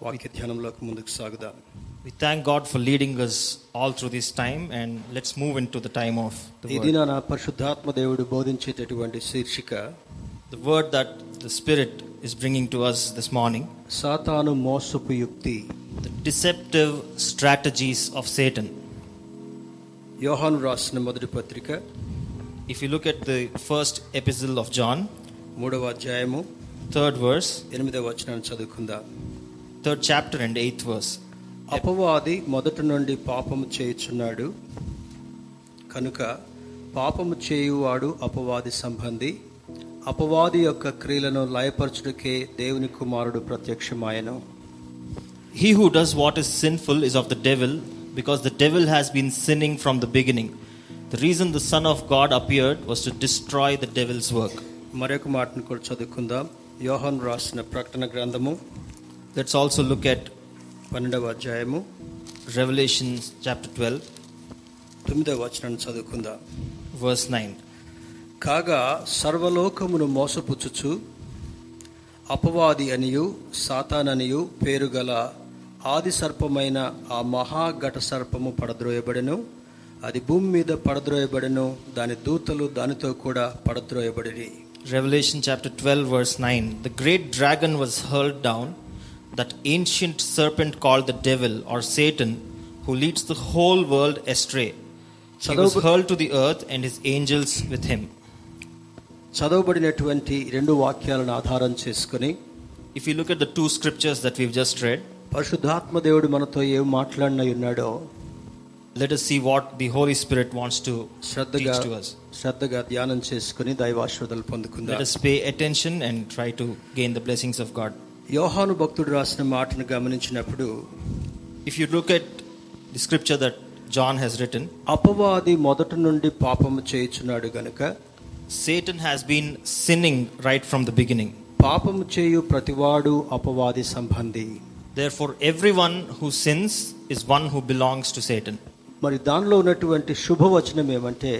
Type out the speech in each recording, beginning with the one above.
వాక్య ధ్యానంలోకి ముందుకు సాగుదాం We thank God for leading us all through this time and let's move into the time of the ఈ word. దినాన పరిశుద్ధాత్మ దేవుడు బోధించేటటువంటి శీర్షిక The word that the Spirit is bringing to us this morning, సాతాను మోసపు యుక్తి the deceptive strategies of Satan. యోహాను రాసిన మొదటి పత్రిక If you look at the first epistle of John, మూడవ అధ్యాయము third verse, ఎనిమిదవ వచనాన్ని చదువుకుందాం third chapter and eighth verse. అపవాది మొదటి నుండి పాపము చేయుచున్నాడు కనుక పాపము చేయువాడు అపవాది సంబంధి అపవాది యొక్క క్రియలను లయపరచుటకే దేవుని కుమారుడు ప్రత్యక్షమాయను He who does what is sinful is of the devil, because the devil has been sinning from the beginning. The reason the Son of God appeared was to destroy the devil's work. మరొక మాటను కూడా చదువుకుందాం యోహాను రాసిన ప్రకటన గ్రంథము Let's also look at పన్నెండవ అధ్యాయము Revelation chapter 12, తొమ్మిదవ వచనాన్ని చదువుకుందాం verse 9. కాగా సర్వలోకమును మోసపుచ్చుచు అపవాది అనియు సాతాననియు పేరు గల ఆది సర్పమైన ఆ మహాఘట సర్పము పడద్రోయబడెను అది భూమి మీద పడద్రోయబడెను దాని దూతలు దానితో కూడా పడద్రోయబడిరి Revelation chapter 12, verse 9. The great dragon was hurled down, that ancient serpent called the devil or Satan, who leads the whole world astray. He was చదువు- hurled to the earth and his angels with him. చదవబడినటువంటి రెండు వాక్యాలను ఆధారం చేసుకుని If you look at the two scriptures that we've just read, పరిశుద్ధాత్మ దేవుడు మనతో ఏం మాట్లాడిన ఉన్నాడో let us see what the Holy Spirit wants to శ్రద్ధగా teach to us. శ్రద్ధగా ధ్యానం చేసుకుని దైవాశ్రదలు Let పొందుకుందాం us pay attention and try to gain the blessings of God. యోహాను భక్తుడు రాసిన మాటను గమనించినప్పుడు if you look at the scripture that John has written అపవాది మొదటి నుండి పాపం చేయుచున్నాడు గనుక Satan has been sinning right from the beginning పాపం చేయు ప్రతివాడు అపవాది సంబంధి. Therefore everyone who sins is one who belongs to Satan మరి దానిలో ఉన్నటువంటి శుభవచనం ఏమంటే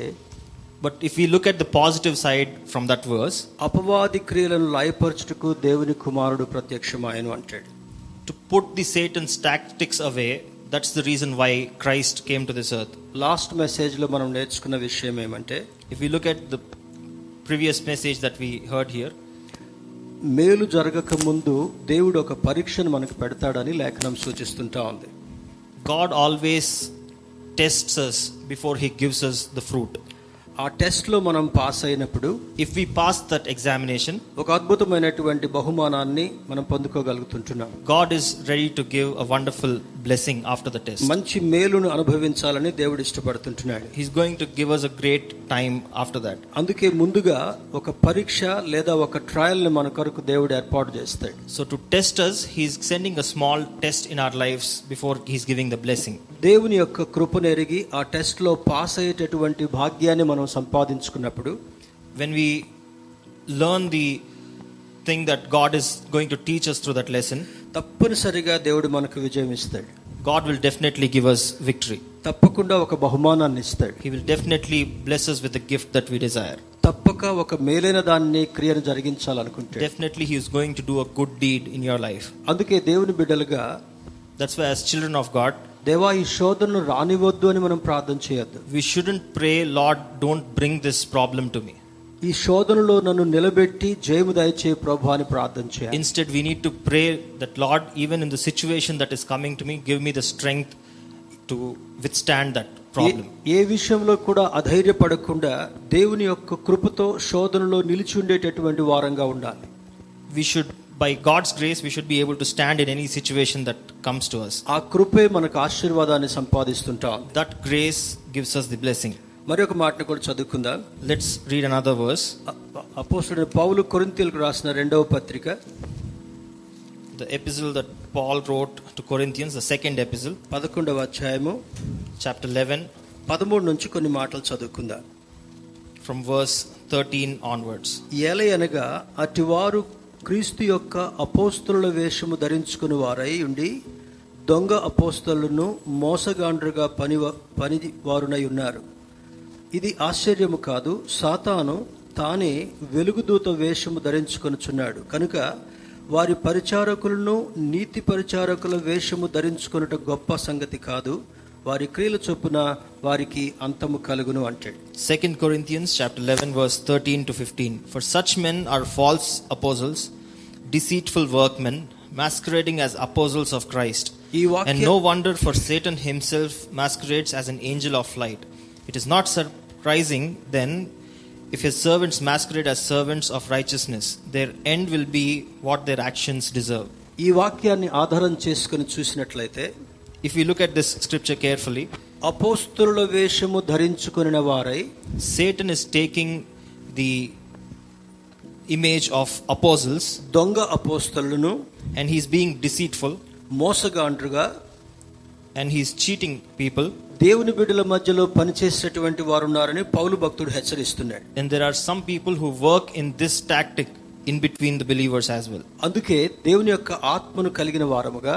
but if you look at the positive side from that verse అపవాది క్రియలను లయపరచుటకు దేవుని కుమారుడు ప్రత్యక్షం ఆయన అంటాడు. To put the and స్టాక్టిక్స్ away that's the reason why Christ came to this earth last మెసేజ్లో మనం నేర్చుకున్న విషయం ఏమంటే if you look at the previous message that we heard here మేలు జరగక ముందు దేవుడు ఒక పరీక్షను మనకు పెడతాడని లేఖనం సూచిస్తుంటా ఉంది. God always tests before he gives us the fruit ఆ టెస్ట్లో మనం పాస్ అయినప్పుడు if we pass that examination ఒక అద్భుతమైనటువంటి బహుమానాన్ని మనం పొందుకోగలుగుతుంటున్నాం. God is ready to give a wonderful blessing after the test మంచి మేలును అనుభవించాలని దేవుడు ఇష్టపడుతుంటున్నాడు. He's going to give us a great time after that అందుకే ముందుగా ఒక పరీక్ష లేదా ఒక ట్రయల్ని మన కొరకు దేవుడు ఏర్పాటు చేస్తాడు. So to test us he's sending a small test in our life before he's giving the blessing దేవుని యొక్క కృపను ఎరిగి ఆ టెస్ట్లో పాస్ అయ్యేటటువంటి భాగ్యాన్ని మనం సంపాదించుకున్నప్పుడు When we learn the thing that God is going to teach us through that lesson, తప్పనిసరిగా దేవుడు మనకు విజయం ఇస్తాడు God will definitely give us victory. తప్పకుండా ఒక బహుమానాన్ని ఇస్తాడు He will definitely bless us with the gift that we desire. తప్పక ఒక మేలైన దాన్ని క్రియను Definitely, He is going to do a good deed in your life. అందుకే దేవుని బిడ్డలుగా That's why, as children of God, దేవా ఈ శోధనను రానివద్దు అని మనం ప్రార్థన చేయొద్దు. We shouldn't pray Lord don't bring this problem to me ఈ శోధనలో నన్ను నిలబెట్టి జయము దయచే ప్రభు అని ప్రార్థన చేయాలి. Instead we need to pray that Lord even in the situation that is coming to me give me the strength to withstand that problem ఏ విషయంలో కూడా అధైర్యపడకుండా దేవుని యొక్క కృపతో శోధనలో నిలిచి ఉండేటటువంటి వారంగా ఉండాలి. We should by God's grace, we should be able to stand in any situation that comes to us. ఆ కృపే మనకు ఆశీర్వాదాన్ని సంపాదిస్తుంటాం That grace gives us the blessing. మరి ఒక మాటను కూడా చదువుకుందాం Let's read another verse. అపోస్తుడు పౌలు కొరింతీలకు రాసిన రెండవ పత్రిక The epistle that Paul wrote to Corinthians, the second epistle, పదకొండవ అధ్యాయము chapter 11, పదమూడు నుంచి కొన్ని మాటలు చదువుకుందాం from verse 13 onwards. ఏలయనగా అటివారు క్రీస్తు యొక్క అపోస్తుల వేషము ధరించుకుని వారై ఉండి దొంగ అపోస్తలను మోసగాండ్రుగా పని పని వారునై ఉన్నారు. ఇది ఆశ్చర్యము కాదు సాతాను తానే వెలుగుదూత వేషము ధరించుకొనుచున్నాడు. కనుక వారి పరిచారకులను నీతి పరిచారకుల వేషము ధరించుకొనుట గొప్ప సంగతి కాదు. వారి క్రియల చొప్పున వారికి అంతము కలుగును అంటాడు 2 Corinthians chapter 11 verse 13 to 15 For such men are false apostles deceitful workmen masquerading as apostles of Christ ఈ and no wonder for Satan himself masquerades as an angel of light it is not surprising then if his servants masquerade as servants of righteousness their end will be what their actions deserve ఈ వాక్యాన్ని ఆధారం చేసుకుని చూసినట్లయితే if we look at this scripture carefully అపోస్తుల వేషము ధరించుకొనిన వారై Satan is taking the image of apostles దొంగ అపోస్తలను and he's being deceitful మోసగాండ్రుగా and he's cheating people దేవుని బిడ్డల మధ్యలో పనిచేసేటువంటి వారు ఉన్నారని పౌలు భక్తుడు హెచ్చరిస్తున్నాడు and there are some people who work in this tactic in between the believers as well అందుకే దేవుని యొక్క ఆత్మను కలిగిన వారముగా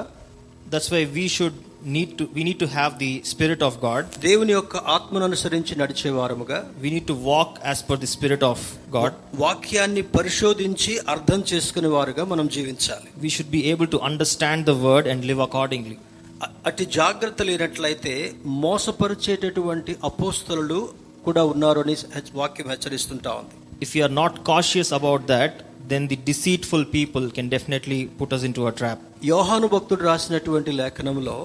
that's why we should need to we need to have the spirit of god దేవుని యొక్క ఆత్మను అనుసరించి నడిచే వారముగా we need to walk as per the spirit of god వాక్యాన్ని పరిశోధించి అర్థం చేసుకునే వారుగా మనం జీవించాలి we should be able to understand the word and live accordingly అ- అట్టి జాగ్రత్త లేనట్లయితే మోసపరిచేటటువంటి అపోస్తలు కూడా ఉన్నారు అని వాక్యం హెచ్చరిస్తుంటా ఉంది if we are not cautious about that then the deceitful people can definitely put us into a trap యోహాను భక్తుడు రాసినటువంటి లేఖనంలో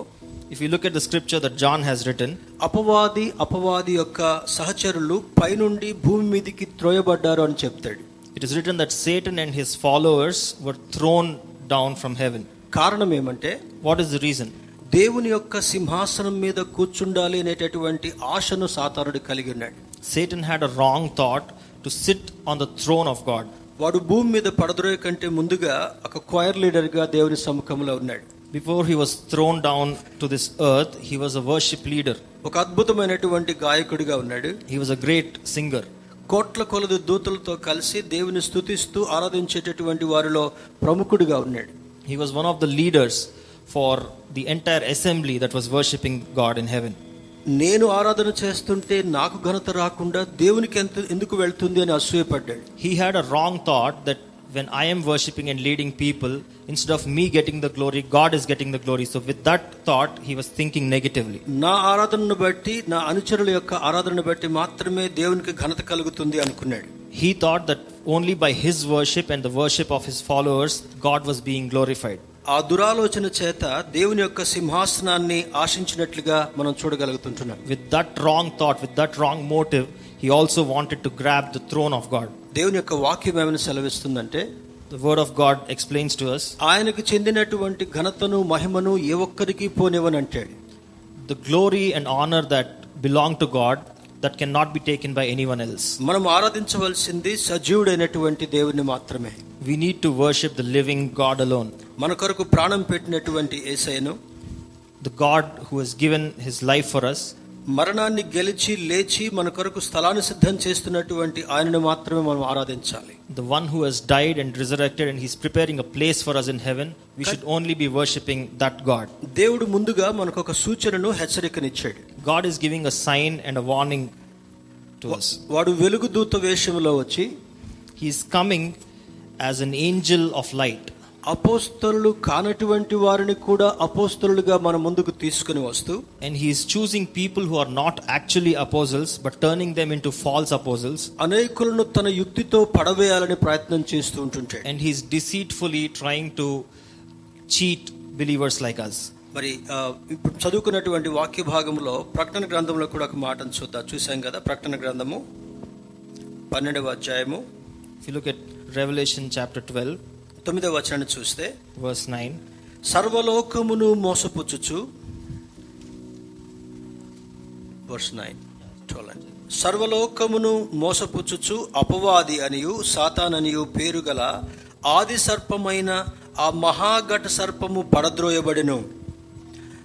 If you look at the scripture that John has written, అపవాది అపవాది యొక్క సహచరులు పైనుండి భూమి మీదికి త్రోయబడ్డారు అని చెప్తాడు it is written that Satan and his followers were thrown down from heaven. కారణం ఏమంటే What is the reason? దేవుని యొక్క సింహాసనం మీద కూర్చుండాలి అనేటటువంటి ఆశను సాతానుడు కలిగి ఉన్నాడు Satan had a wrong thought to sit on the throne of God. వాడు భూమి మీద పడద్రోయ కంటే ముందుగా ఒక క్వైర్ లీడర్గా దేవుని సముఖంలో ఉన్నాడు Before he was thrown down to this earth, he was a worship leader. ఒక అద్భుతమైనటువంటి గాయకుడిగా ఉన్నాడు He was a great singer. కోట్ల కొలది దూతలతో కలిసి దేవుని స్తుతిస్తూ ఆరాధించేటటువంటి వారిలో ప్రముఖుడిగా ఉన్నాడు He was one of the leaders for the entire assembly that was worshiping God in heaven. నేను ఆరాధన చేస్తుంటే నాకు ఘనత రాకుండా దేవునికి ఎంత ఎందుకు వెళ్తుంది అని అసూయపడ్డాడు He had a wrong thought that when I am worshipping and leading people, instead of me getting the glory, God is getting the glory. So, with that thought, he was thinking negatively. నా ఆరాధనను బట్టి నా అనుచరుల యొక్క ఆరాధనను బట్టి మాత్రమే దేవునికి ఘనత కలుగుతుంది అనుకున్నాడు He thought that only by his worship and the worship of his followers, God was being glorified. ఆ దురాలోచన చేత దేవుని యొక్క సింహాసనాన్ని ఆశించినట్లుగా మనం చూడగలుగుతుంటున్నాం With that wrong thought, with that wrong motive, he also wanted to grab the throne of God. దేవుని యొక్క వాక్యం ఏమైనా సెలవిస్తుందంటే The word of God explains to us ఆయనకు చెందినటువంటి ఘనతను మహిమను ఏ ఒక్కరికి పోనివని అంటాడు the glory and honor that belong to God that cannot be taken by anyone else. మనం ఆరాధించవలసింది సజీవుడైనటువంటి దేవుని మాత్రమే We need to worship the living God alone. మన కొరకు ప్రాణం పెట్టినటువంటి ఏసైను the God who has given his life for us, మరణాన్ని గెలిచి లేచి మన కొరకు స్థలాన్ని సిద్ధం చేస్తున్నటువంటి ఆయనను మాత్రమే మనం ఆరాధించాలి the one who has died and resurrected, and he's preparing a place for us in heaven, we should only be worshipping that God. దేవుడు ముందుగా మనకు ఒక సూచనను హెచ్చరికనిచ్చాడు God is giving a sign and a warning to us. వాడు వెలుగు దూత వేషంలో వచ్చి He is coming as an angel of light. అపోస్తలు కానటువంటి వారిని కూడా అపోస్తలుగా మన ముందుకు తీసుకుని వస్తూ and he's choosing people who are not actually apostles but turning them into false apostles అనేకులను తన యుక్తితో పడవేయాలని ప్రయత్నం చేస్తూ ఉంటుంటే and he's deceitfully trying to cheat believers like us మరి ఇప్పుడు చదువుకున్నటువంటి వాక్య భాగంలో ప్రకటన గ్రంథంలో కూడా ఒక మాటను చూద్దాం. చూసాం కదా ప్రకటన గ్రంథము పన్నెండవ అధ్యాయము. ఫిలుకెట్ రెవల్యూషన్ చాప్టర్ ట్వెల్వ్ తొమ్మిదవ వచనాన్ని చూస్తే వర్స్ నైన్ సర్వలోకమును మోసపుచ్చుచు వర్స్ నైన్ చూడండి సర్వలోకమును మోసపుచ్చుచు అపవాది అనియు సాతాననియు పేరు గల ఆది సర్పమైన ఆ మహాఘట సర్పము పడద్రోయబడిను.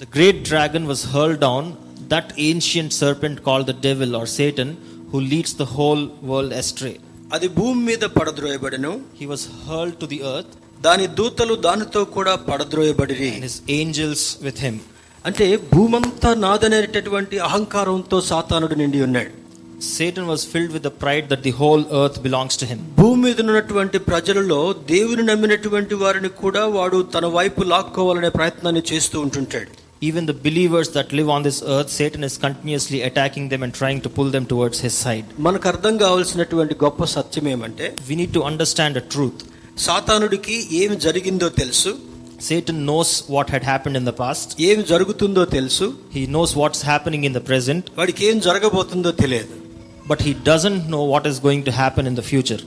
The great dragon was hurl down that ancient serpent call the devil or Satan who leads the whole world astray అది భూమి మీద పడద్రోయబడెను. He was hurled to the earth, దాని దూతలు దానితో కూడా and his angels with him. అంటే భూమంతా నాదనేటటువంటి అహంకారంతో సాతానుడు నిండి ఉన్నాడు. Satan was filled with the pride that the whole earth belongs to him. భూమి మీద ఉన్నటువంటి ప్రజలలో దేవుని నమ్మినటువంటి వారిని కూడా వాడు తన వైపు లాక్కోవాలనే ప్రయత్నాన్ని చేస్తూ ఉంటుంటాడు. Even the believers that live on this earth, Satan is continuously attacking them and trying to pull them towards his side. మనకు అర్థం కావాల్సినటువంటి గొప్ప సత్యం ఏమంటే We need to understand a truth. సాతానుడికి ఏమి జరిగిందో తెలుసు Satan knows what had happened in the past. ఏమి జరుగుతుందో తెలుసు He knows what's happening in the present, వాడికి ఏం జరగబోతుందో తెలియదు but he doesn't know what is going to happen in the future.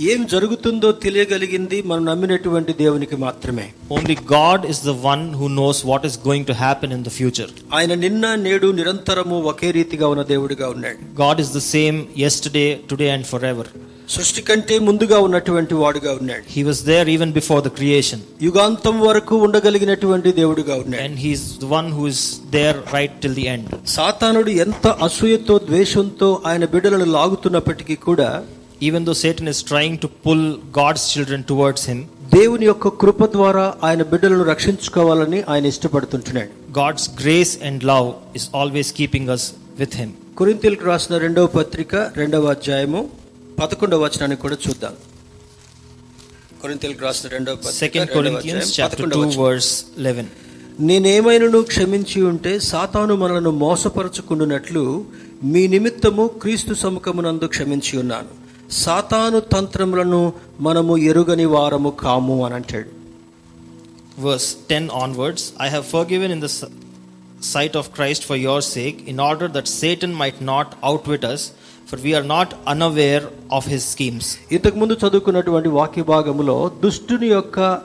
ఏం జరుగుతుందో తెలియగలిగింది మనం నమ్మినటువంటి దేవునికి మాత్రమే. Only God is the one who knows what is going to happen in the future ఆయన నిన్న నేడు నిరంతరము ఒకే రీతిగా ఉన్న దేవుడిగా ఉన్నాడు. God is the same yesterday today and forever సృష్టి కంటే ముందుగా ఉన్నటువంటి వాడుగా ఉన్నాడు. He was there even before the creation యుగాంతం వరకు ఉండగలిగినటువంటి దేవుడుగా ఉన్నాడు. And one who there right till the end సాతానుడు ఎంత అసూయతో ద్వేషంతో ఆయన బిడ్డలను లాగుతున్నప్పటికీ కూడా Even though Satan is trying to pull God's children towards him, దేవుని యొక్క కృప ద్వారా ఆయన బిడ్డలను రక్షించుకోవాలని ఆయన ఇష్టపడుతుంటున్నాడు God's grace and love is always keeping us with Him. కొరింతీలకు రాసిన రెండవ పత్రిక రెండవ అధ్యాయము పదకొండవ వచనాన్ని కూడా చూద్దాం కొరింతీలకు రాసిన రెండవ అధ్యాయం, chapter పదకొండవ 2 వచనం. verse 11. నేనేమైనను క్షమించి ఉంటే సాతాను మనలను మోసపరచుకుండునట్లు మీ నిమిత్తము క్రీస్తు సముఖమునందు క్షమించి ఉన్నాను సాతాను తంత్రములను మనము ఎరుగని వారము కాము అని అంటాడు. Verse ten onwards I have forgiven in the sight of Christ for your sake in order that Satan might not outwit us for we are not unaware of his schemes ఇంతకు ముందు చదువుకున్నటువంటి వాక్య భాగంలో దుష్టుని యొక్క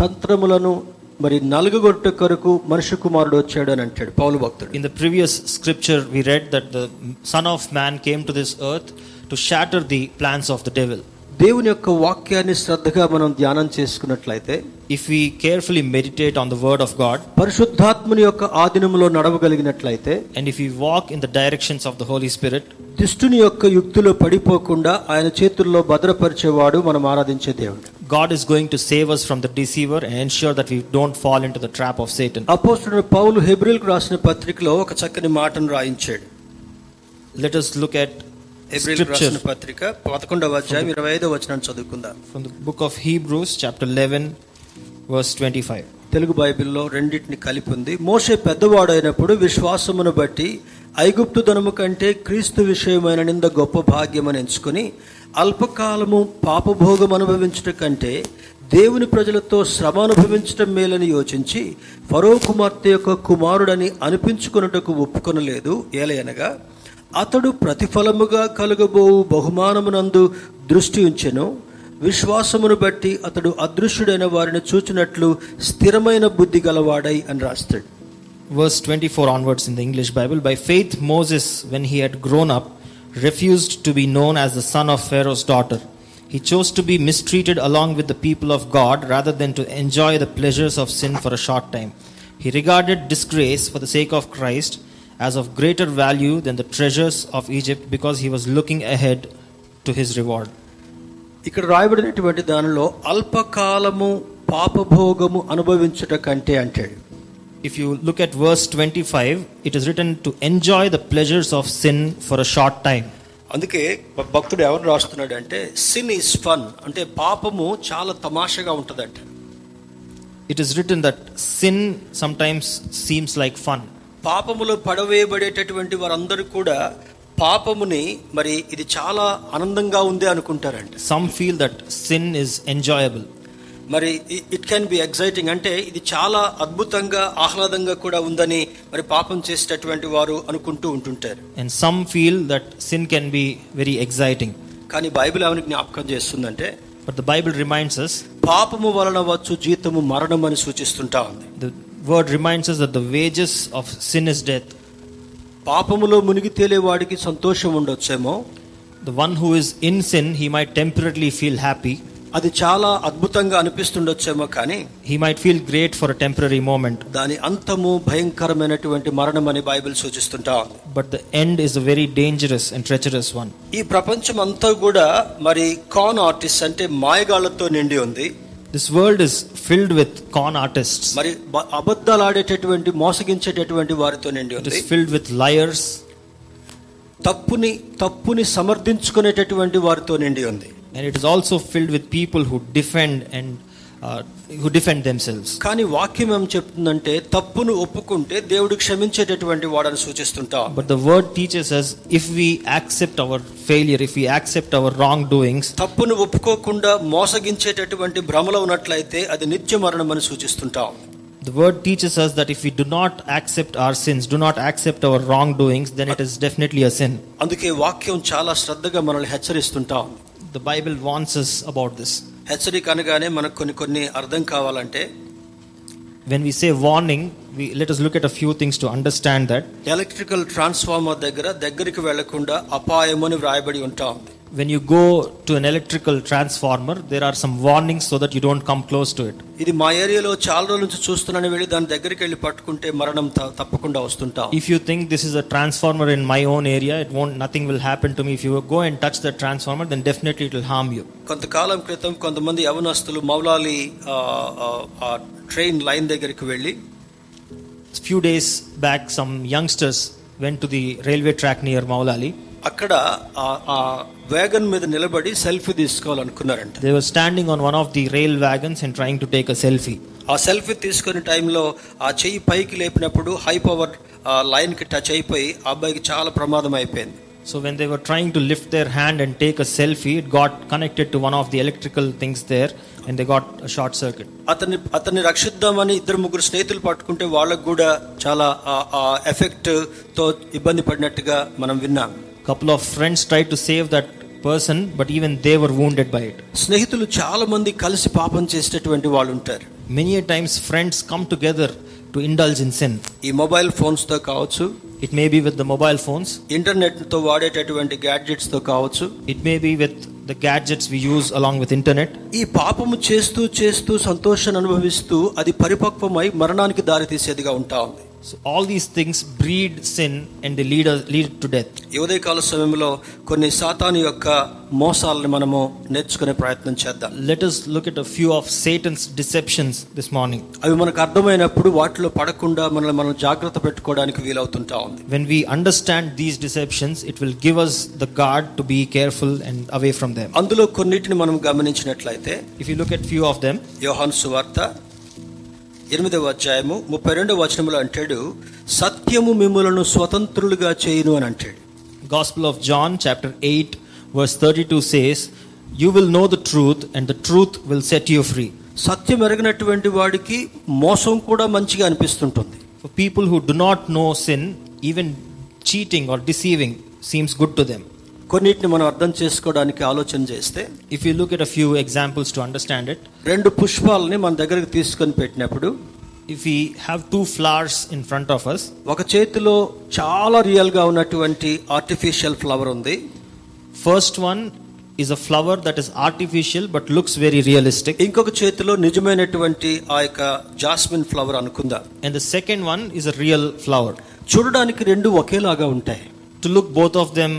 తంత్రములను మరి నలుగుగొట్ట కొరకు మనుషు కుమారుడు వచ్చాడు అని అంటాడు పౌలు భక్తుడు. In the previous scripture we read that the son of man came to this earth to shatter the plans of the devil దేవుని యొక్క వాక్యాన్ని శ్రద్ధగా మనం ధ్యానం చేసుకున్నట్లయితే if we carefully meditate on the word of God పరిశుద్ధాత్మని యొక్క ఆధీనంలో నడవగలిగినట్లయితే and if you walk in the directions of the holy spirit దుష్టుని యొక్క యుక్తిలో పడిపోకుండా ఆయన చేతుల్లో భద్రపరిచేవాడు మనం ఆరాధించే దేవుడు. God is going to save us from the deceiver ensure that we don't fall into the trap of Satan apostle Paul హెబ్రిల్కు రాసిన పత్రికలో ఒక చక్కని మాటను రాయించాడు. లెట్ అస్ లుక్ ఎట్ రాసిన పత్రిక పదకొండవ అధ్యాయం ఇరవై ఐదో వచనం చదువుకుందాం. From the book of Hebrews, chapter 11, verse 25. Telugu బైబిల్లో రెండింటిని కలిపి ఉంది. మోషే పెద్దవాడైనప్పుడు విశ్వాసమును బట్టి ఐగుప్తు ధనము కంటే క్రీస్తు విషయమైన నింద గొప్ప భాగ్యమని ఎంచుకుని అల్పకాలము పాపభోగం అనుభవించట కంటే దేవుని ప్రజలతో శ్రమ అనుభవించటం మేలని యోచించి ఫరో కుమార్తె యొక్క కుమారుడని అనిపించుకున్నటకు ఒప్పుకొనలేదు. ఏలయనగా అతడు ప్రతిఫలముగా కలుగబోవు బహుమానమునందు దృష్టి ఉంచెను విశ్వాసమును బట్టి అతడు అదృశ్యుడైన వారిని చూచినట్లు స్థిరమైన బుద్ధి గలవాడై అని రాస్తాడు Verse 24 onwards in the English Bible. By faith, Moses, when he had grown up, refused to be known as the son of Pharaoh's daughter. He chose to be mistreated along with the people of God rather than to enjoy the pleasures of sin for a short time. He regarded disgrace for the sake of Christ as of greater value than the treasures of Egypt because he was looking ahead to his reward. ఇక్కడ రాయబడినటువంటి దానిలో అల్పకాలము పాపభోగము అనుభవించుట కంటే అంటాడు If you look at verse 25, it is written to enjoy the pleasures of sin for a short time. అందుకే భక్తుడు ఎవరు రాస్తున్నాడు అంటే సిన్ ఈస్ ఫన్ అంటే పాపము చాలా తమాషగా ఉంటుందంట It is written that sin sometimes seems like fun. పాపములో పడవేయబడేటటువంటి వారందరూ కూడా పాపముని మరి ఇది చాలా ఆనందంగా ఉంది అనుకుంటారంట Some feel that sin is enjoyable. మరి ఇట్ కెన్ బి ఎగ్జైటింగ్ అంటే ఇది చాలా అద్భుతంగా ఆహ్లాదంగా కూడా ఉందని మరి పాపం చేసేటటువంటి వారు అనుకుంటూ ఉంటుంటారు And some feel that sin can be very exciting. కానీ బైబిల్ ఏమని జ్ఞాపకం చేస్తుందంటే But the Bible reminds us, పాపము వలన వచ్చు జీతము మరణం అని సూచిస్తుంటా ఉంది word reminds us that the wages of sin is death. పాపములో మునిగి తేలేవాడికి సంతోషం ఉండొచ్చేమో The one who is in sin, he might temporarily feel happy. అది చాలా అద్భుతంగా అనిపిస్తుండొచ్చేమో కానీ He might feel great for a temporary moment. దాని అంతము భయంకరమైనటువంటి మరణం అని బైబిల్ సూచిస్తుంటా the end is a very dangerous and treacherous one. ఈ ప్రపంచం అంతా కూడా మరి కాన్ ఆర్టిస్ట్ అంటే మాయగాళ్ళతో నిండి ఉంది This world is filled with con artists. మరి అబద్ధాలు ఆడేటటువంటి మోసగించేటటువంటి వారితో నిండి It ఉంది is filled with liars. తప్పుని తప్పుని సమర్థించుకునేటటువంటి వారితో నిండి ఉంది And it is also filled with people who defend and uh, who defend themselves. కానీ వాక్యం ఏం చెప్తుందంటే తప్పును ఒప్పుకుంటే దేవుడు క్షమించేటటువంటి వాడని సూచిస్తుంటాం But the word teaches us if we accept our failure, if we accept our wrongdoings, తప్పును ఒప్పుకోకుండా మోసగించేటటువంటి భ్రమలో ఉన్నట్లయితే అది నిత్య మరణం అని సూచిస్తుంటాం the word teaches us that if we do not accept our sins, do not accept our wrongdoings, then it is definitely a sin. అందుకే వాక్యం చాలా శ్రద్ధగా మనల్ని హెచ్చరిస్తుంటాం The Bible warns us about this. హెచ్చరిక అనగానే మనకు కొన్ని కొన్ని అర్థం కావాలంటే When we say warning, we, let us look at a few things to understand that. Electrical transformer దగ్గర దగ్గరికి వెళ్ళకుండా అపాయం అని వ్రాయబడి ఉంటాం When you go to an electrical transformer, there are some warnings so that you don't come close to it. ఇది మా ఏరియాలో చాలా రోజుల నుంచి చూస్తున్నాను వెళ్ళి దాని దగ్గరికి వెళ్ళి పట్టుకుంటే మరణం తప్పకుండా వస్తుంటాం If you think this is a transformer in my own area, it won't, nothing will happen to me. If you go and touch the transformer, then definitely it will harm you. కొంతకాలం క్రితం కొంతమంది యవనస్తులు Moulali train line దగ్గరికి వెళ్ళి few days back, some youngsters went to the railway track near Maulali. అక్కడ wagon మీద నిలబడి selfie తీసుకోవాలనుకున్నారంట They were standing on one of the rail wagons and trying to take a selfie. ఆ selfie తీసుకునే టైంలో ఆ చెయ్యి పైకి లేపినప్పుడు హై పవర్ లైన్కి టచ్ అయిపోయి ఆ అబ్బాయికి చాలా ప్రమాదం అయిపోయింది So when they were trying to lift their hand and take a selfie, it got connected to one of the electrical things there, and they got a short circuit. అతన్ని అతన్ని రక్షిద్దామని ఇద్దరు ముగ్గురు స్నేహితులు పట్టుకుంటే వాళ్ళకు కూడా చాలా ఎఫెక్ట్తో ఇబ్బంది పడినట్టుగా మనం విన్నాం couple of friends tried to save that person, but even they were wounded by it. స్నేహితులు చాలా మంది కలిసి పాపం చేసేటటువంటి వాళ్ళు ఉంటారు Many a times, friends come together to indulge in sin. ఈ మొబైల్ ఫోన్స్తో కావచ్చు It may be with the mobile phones, ఇంటర్నెట్తో వాడేటటువంటి గ్యాడ్జెట్స్తో కావచ్చు it may be with the gadgets we use along with internet. ఈ పాపము చేస్తూ చేస్తూ సంతోషాన్ని అనుభవిస్తూ అది పరిపక్వమై మరణానికి దారితీసేదిగా ఉంటా ఉంది So all these things breed sin and they lead us lead to death. ఈ ఉదయకాల సమయంలో కొన్ని సాతాను యొక్క మోసాలను మనము నేర్చుకునే ప్రయత్నం చేద్దాం Let us look at a few of Satan's deceptions this morning. అవి మనకు అర్థమైనప్పుడు వాటిలో పడకుండా మనల్ని మనం జాగ్రత్త పెట్టుకోవడానికి వీలవుతుంటా ఉంది When we understand these deceptions, it will give us the guard to be careful and away from them. అందులో కొన్నిటిని మనం గమనించినట్లయితే If you look at few of them, యోహాను సువార్త ఎనిమిదవ అధ్యాయము ముప్పై రెండవ వచనంలో అంటాడు సత్యము మిమ్మలను స్వతంత్రులుగా చేయను అని అంటాడు. Gospel of John chapter eight verse thirty two says you will know the truth and the truth will set you free సత్యం ఎరగినటువంటి వాడికి మోసం కూడా మంచిగా అనిపిస్తుంటుంది. People who do not know sin even cheating or deceiving seems good to them కొన్నిటిని మనం అర్థం చేసుకోవడానికి ఆలోచన చేస్తే If you look at a few examples to understand it, రెండు పుష్పాలని మన దగ్గరకు తీసుకొని పెట్టినప్పుడు if we have two flowers in front of us, ఒక చేతిలో చాలా రియల్గా ఉన్నటువంటి ఆర్టిఫిషియల్ ఫ్లవర్ ఉంది first one is a flower that is artificial but looks very realistic, ఇంకొక చేతిలో నిజమైనటువంటి ఆ యొక్క జాస్మిన్ ఫ్లవర్ అనుకుందాం and the second one is a real flower. చూడడానికి రెండు ఒకేలాగా ఉంటాయి To look both of them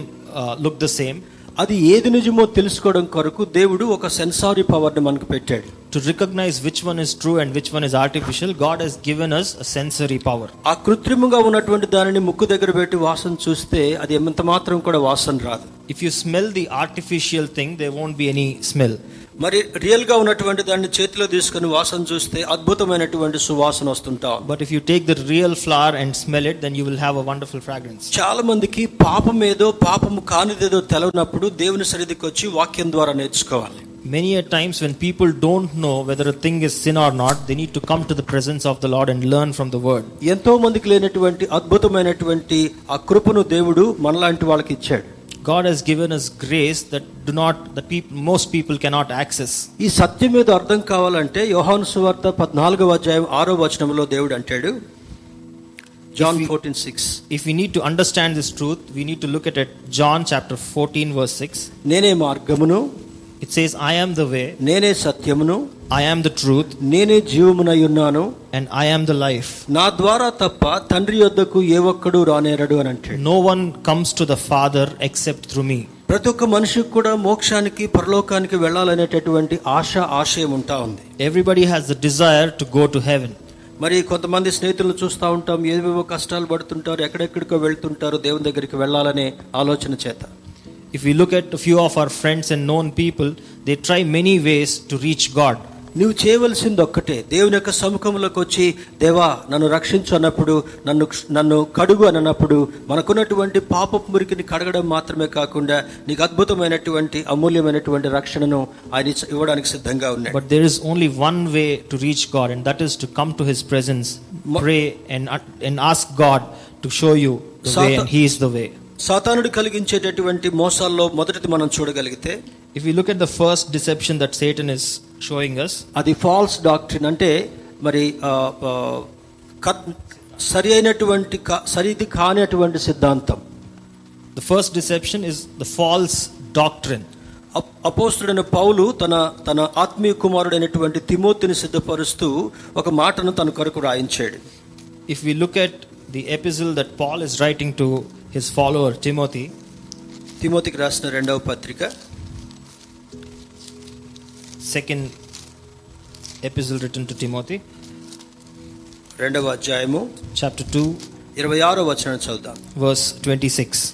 look the same అది ఏది నిజమో తెలుసుకోవడం కొరకు దేవుడు ఒక సెన్సారీ పవర్ని మనకు పెట్టాడు. To recognise which one is true and which one is artificial God he's given us sensory power ఆ కృత్రిమంగా ఉన్నటువంటి దానిని ముక్కు దగ్గర పెట్టి వాసన చూస్తే అది ఎంత మాత్రం కూడా వాసన రాదు. If you smell the artificial thing they won't be any smell మరి రియల్గా ఉన్నటువంటి దాన్ని చేతిలో తీసుకొని వాసన చూస్తే అద్భుతమైనటువంటి సువాసన వస్తుంటాం But if you take the real flower and smell it, then you will have a wonderful fragrance. చాలా మందికి పాపం ఏదో పాపము కానిదేదో తెలవనప్పుడు దేవుని సన్నిధికి వచ్చి వాక్యం ద్వారా నేర్చుకోవాలి Many a times when people don't know whether a thing is sin or not, they need to come to the presence of the Lord and learn from the word. ఎంతో మందికి లేనటువంటి అద్భుతమైనటువంటి ఆ కృపను దేవుడు మనలాంటి వాళ్ళకి ఇచ్చాడు God has given us grace that do not that people most people cannot access. ఈ సత్యం మీద అర్థం కావాలంటే యోహాను సువార్త పద్నాలుగవ అధ్యాయం ఆరో వచనంలో దేవుడు అంటాడు John fourteen six If we need to understand this truth, we need to look at it. John chapter 14, verse 6. నేనే మార్గమును It says, I am the way, నేనే సత్యమును ఐ ఆమ్ ద ట్రూత్ నేనే జీవమునై ఉన్నాను and I am the life నా ద్వారా తప్ప తండ్రి యొద్దకు ఏ ఒక్కడు రానేరడు అని అంటే. No one comes to the father except through me ప్రతి ఒక్క మనిషికి కూడా మోక్షానికి పరలోకానికి వెళ్ళాలనేటటువంటి ఆశ ఆశయం ఉంటా ఉంది. Everybody has the desire to go to heaven మరి కొంతమంది స్నేహితులు చూస్తూ ఉంటాం ఏవేవో కష్టాలు పడుతుంటారు ఎక్కడెక్కడికో వెళ్తుంటారు దేవుని దగ్గరికి వెళ్ళాలనే ఆలోచన చేత. If you look at few of our friends and known people they try many ways to reach God నువ్వు చేయవలసింది ఒక్కటే దేవుని యొక్క సముఖంలోకి వచ్చి దేవా నన్ను రక్షించు అన్నప్పుడు నన్ను నన్ను కడుగు అని అన్నప్పుడు మనకున్నటువంటి పాపపు మురికిని కడగడం మాత్రమే కాకుండా నీకు అద్భుతమైనటువంటి అమూల్యమైనటువంటి రక్షణను ఆయన ఇవ్వడానికి సిద్ధంగా ఉన్నాడు But there is only one way to reach God, and that is to come to His presence, Ma- pray, and, and ask God to show you the way, Satan- and He is the way. సాతానుడు కలిగించేటటువంటి మోసాల్లో మొదటిది మనం చూడగలిగితే If we look at the first deception that Satan is showing us, అది false doctrine అంటే మరి సరి అయినటువంటి సరిది కానిటువంటి సిద్ధాంతం the first deception is the false doctrine. అప్- అపోస్తుడైన పౌలు తన తన ఆత్మీయ కుమారుడైనటువంటి తిమోతిని సిద్ధపరుస్తూ ఒక మాటను తన కొరకు రాయించాడు If we look at the epistle that Paul is writing to his follower Timothy, తిమోతికి రాసిన రెండవ పత్రిక second epistle written to Timothy, రెండవ అధ్యాయము chapter 2, ఇరవై ఆరో వచనం చదువుదాం verse 26.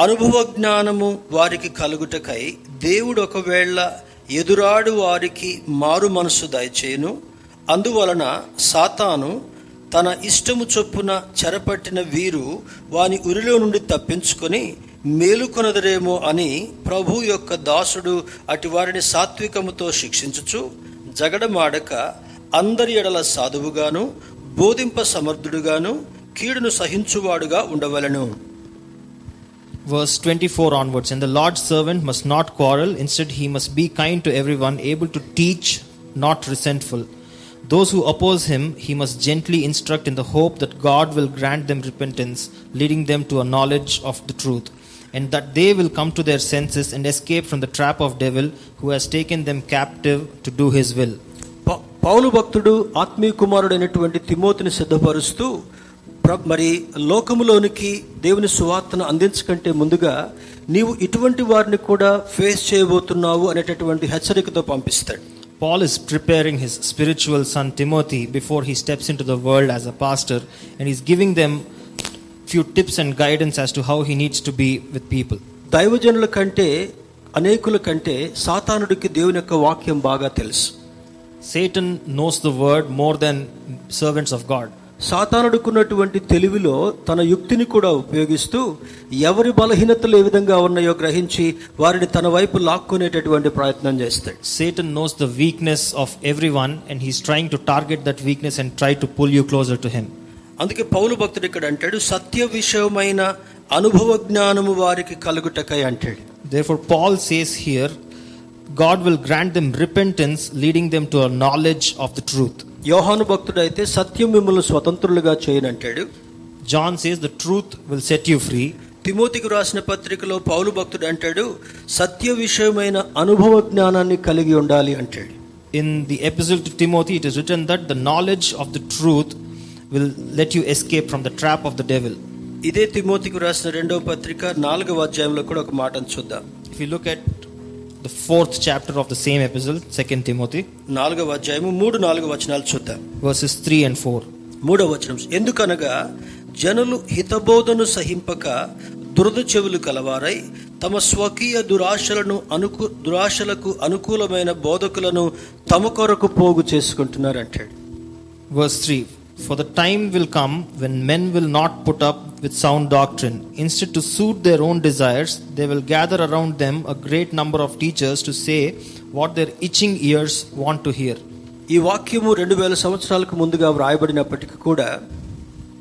అనుభవ జ్ఞానము వారికి కలుగుటకై దేవుడు ఒకవేళ ఎదురాడు వారికి మారు మనస్సు దయచేయును. అందువలన సాతాను తన ఇష్టము చొప్పున చెరపట్టిన వీరు వాని ఉరిలో నుండి తప్పించుకొని మేలుకొనదరేమో అని ప్రభు యొక్క దాసుడు అటివారిని సాత్వికముతో శిక్షించుచు జగడమాడక అందరి ఎడల సాధువుగాను బోధింప సమర్థుడుగాను కీడును సహించువాడుగా ఉండవలను Verse 24 onwards. And the Lord's servant must not quarrel, instead, he must be kind to everyone, able to teach, not resentful. Those who oppose him, he must gently instruct in the hope that God will grant them repentance, leading them to a knowledge of the truth, and that they will come to their senses and escape from the trap of devil who has taken them captive to do his will. పౌలు భక్తుడు ఆత్మీయ కుమారుడైనటువంటి తిమోతిని సిద్ధపరుస్తూ ప్ర- మరి లోకములోనికి దేవుని సువార్తను అందించకంటే ముందుగా నీవు ఇటువంటి వారిని కూడా ఫేస్ చేయబోతున్నావు అనేటటువంటి హెచ్చరికతో పంపిస్తాడు Paul is preparing his spiritual son Timothy before he steps into the world as a pastor, and he's giving them few tips and guidance as to how he needs to be with people. దైవజనుల కంటే అనేకుల కంటే సాతానుడికి దేవుని యొక్క వాక్యం బాగా తెలుసు Satan knows the word more than servants of God. సాతానుడుకున్నటువంటి తెలివిలో తన యుక్తిని కూడా ఉపయోగిస్తూ ఎవరి బలహీనతలు ఏ విధంగా ఉన్నాయో గ్రహించి వారిని తన వైపు లాక్కునేటటువంటి ప్రయత్నం చేస్తాడు Satan knows the weakness of everyone, and he's trying to target that weakness and try to pull you closer to him. అందుకే పౌలు భక్తుడు ఇక్కడ అంటాడు సత్య విషయమైన అనుభవ జ్ఞానము వారికి కలుగుటకై అంటాడు. They for Paul says here God will grant them repentance leading them to knowledge of the truth యోహాను భక్తుడు అయితే సత్యం మిమ్మల్ని స్వతంత్రులుగా చేయనంటాడు John says the truth will set you free తిమోతికి రాసిన పత్రికలో పౌలు భక్తుడు అంటాడు సత్య విషయమైన అనుభవ జ్ఞానాన్ని కలిగి ఉండాలి అంటాడు. In the episode to Timothy it is written that the knowledge of the truth will let you escape from the trap of the devil. ఇదే తిమోతికి రాసిన రెండవ పత్రిక నాలుగవ అధ్యాయంలో కూడా ఒక మాటను చూద్దాం If you look at the fourth chapter of the same epistle, 2 Timothy, నాలుగవ అధ్యాయము మూడు నాలుగు వచనాలు చూద్దాం verses 3 and 4. మూడవ వచనం ఎందుకనగా జనులు హితబోధను సహింపక దురద చెవులు కలవారై తమ స్వకీయ దురాశలను అనుకు దురాశలకు అనుకూలమైన బోధకులను తమ కొరకు పోగు చేసుకుంటున్నారు అంటాడు Verse 3 For the time will come when men will not put up with sound doctrine. Instead, to suit their own desires, they will gather around them a great number of teachers to say what their itching ears want to hear. ఈ వాక్యము రెండు వేల సంవత్సరాలకు ముందుగా వ్రాయబడినప్పటికీ కూడా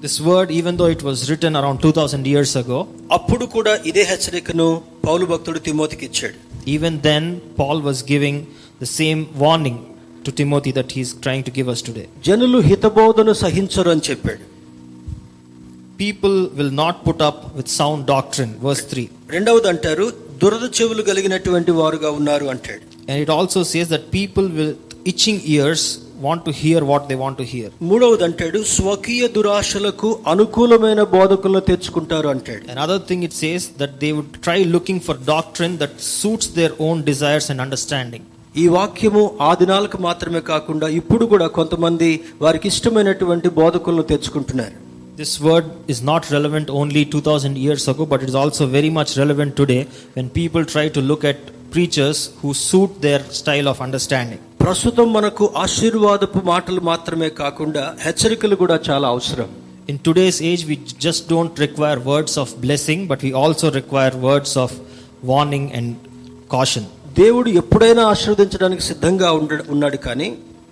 This word, even though it was written around 2000 years ago, అప్పుడు కూడా ఇదే హెచ్చరికను పౌలు భక్తుడు తిమోతికి ఇచ్చాడు even then, Paul was giving the same warning To Timothy that he's trying to give us today. జనులు హితబోధను సహించరు అని చెప్పాడు People will not put up with sound doctrine. Verse 3. రెండవది అంటారు దురద చెవులు కలిగినటువంటి వారుగా ఉన్నారు అంటాడు And it also says that people with itching ears want to hear what they want to hear. మూడవది అంటాడు స్వకీయ దురాశలకు అనుకూలమైన బోధకులను తెచ్చుకుంటారు అంటాడు Another thing it says that they would try looking for doctrine that suits their own desires and understanding. ఈ వాక్యము ఆ దినాలకు మాత్రమే కాకుండా ఇప్పుడు కూడా కొంతమంది వారికి ఇష్టమైనటువంటి బోధకులను తెచ్చుకుంటున్నారు This word is not relevant only 2000 years ago, but it is also very much relevant today when people try to look at preachers who suit their style of understanding. ప్రస్తుతం మనకు ఆశీర్వాదపు మాటలు మాత్రమే కాకుండా హెచ్చరికలు కూడా చాలా అవసరం In today's age, we just don't require words of blessing, but we also require words of warning and caution. దేవుడు ఎప్పుడైనా ఆశీర్వదించడానికి సిద్ధంగా ఉన్నాడు కానీ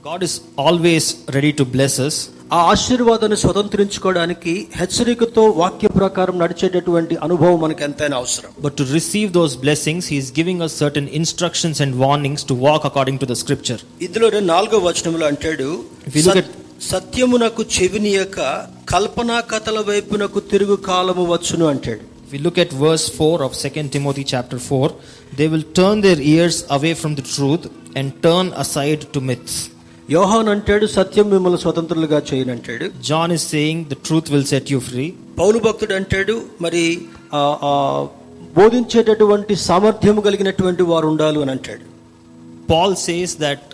God is always ready to blesses ఆ ఆశీర్వాదాన్ని స్వతంత్రించుకోవడానికి హెచ్చరికతో వాక్య ప్రకారం నడిచేటటువంటి అనుభవం మనకు ఎంతైనా అవసరం. But to receive those blessings he's giving us certain instructions and warnings to walk according to the scripture ఇందులో నాలుగో వచనంలో అంటాడు సత్యమునకు చెవినియక కల్పనా కథల వైపునకు తిరుగు కాలము వచ్చును అంటాడు. We look at verse four of second Timothy chapter four they will turn their ears away from the truth and turn aside to myths యోహాన్ అంటాడు సత్యం మిమ్మల్ని స్వతంత్రులుగా చేయని అంటాడు. John is saying the truth will set you free Paul భక్తుడు అంటాడు మరి బోధించేటటువంటి సామర్థ్యం కలిగినటువంటి వారు ఉండాలి అని అంటాడు. Paul says that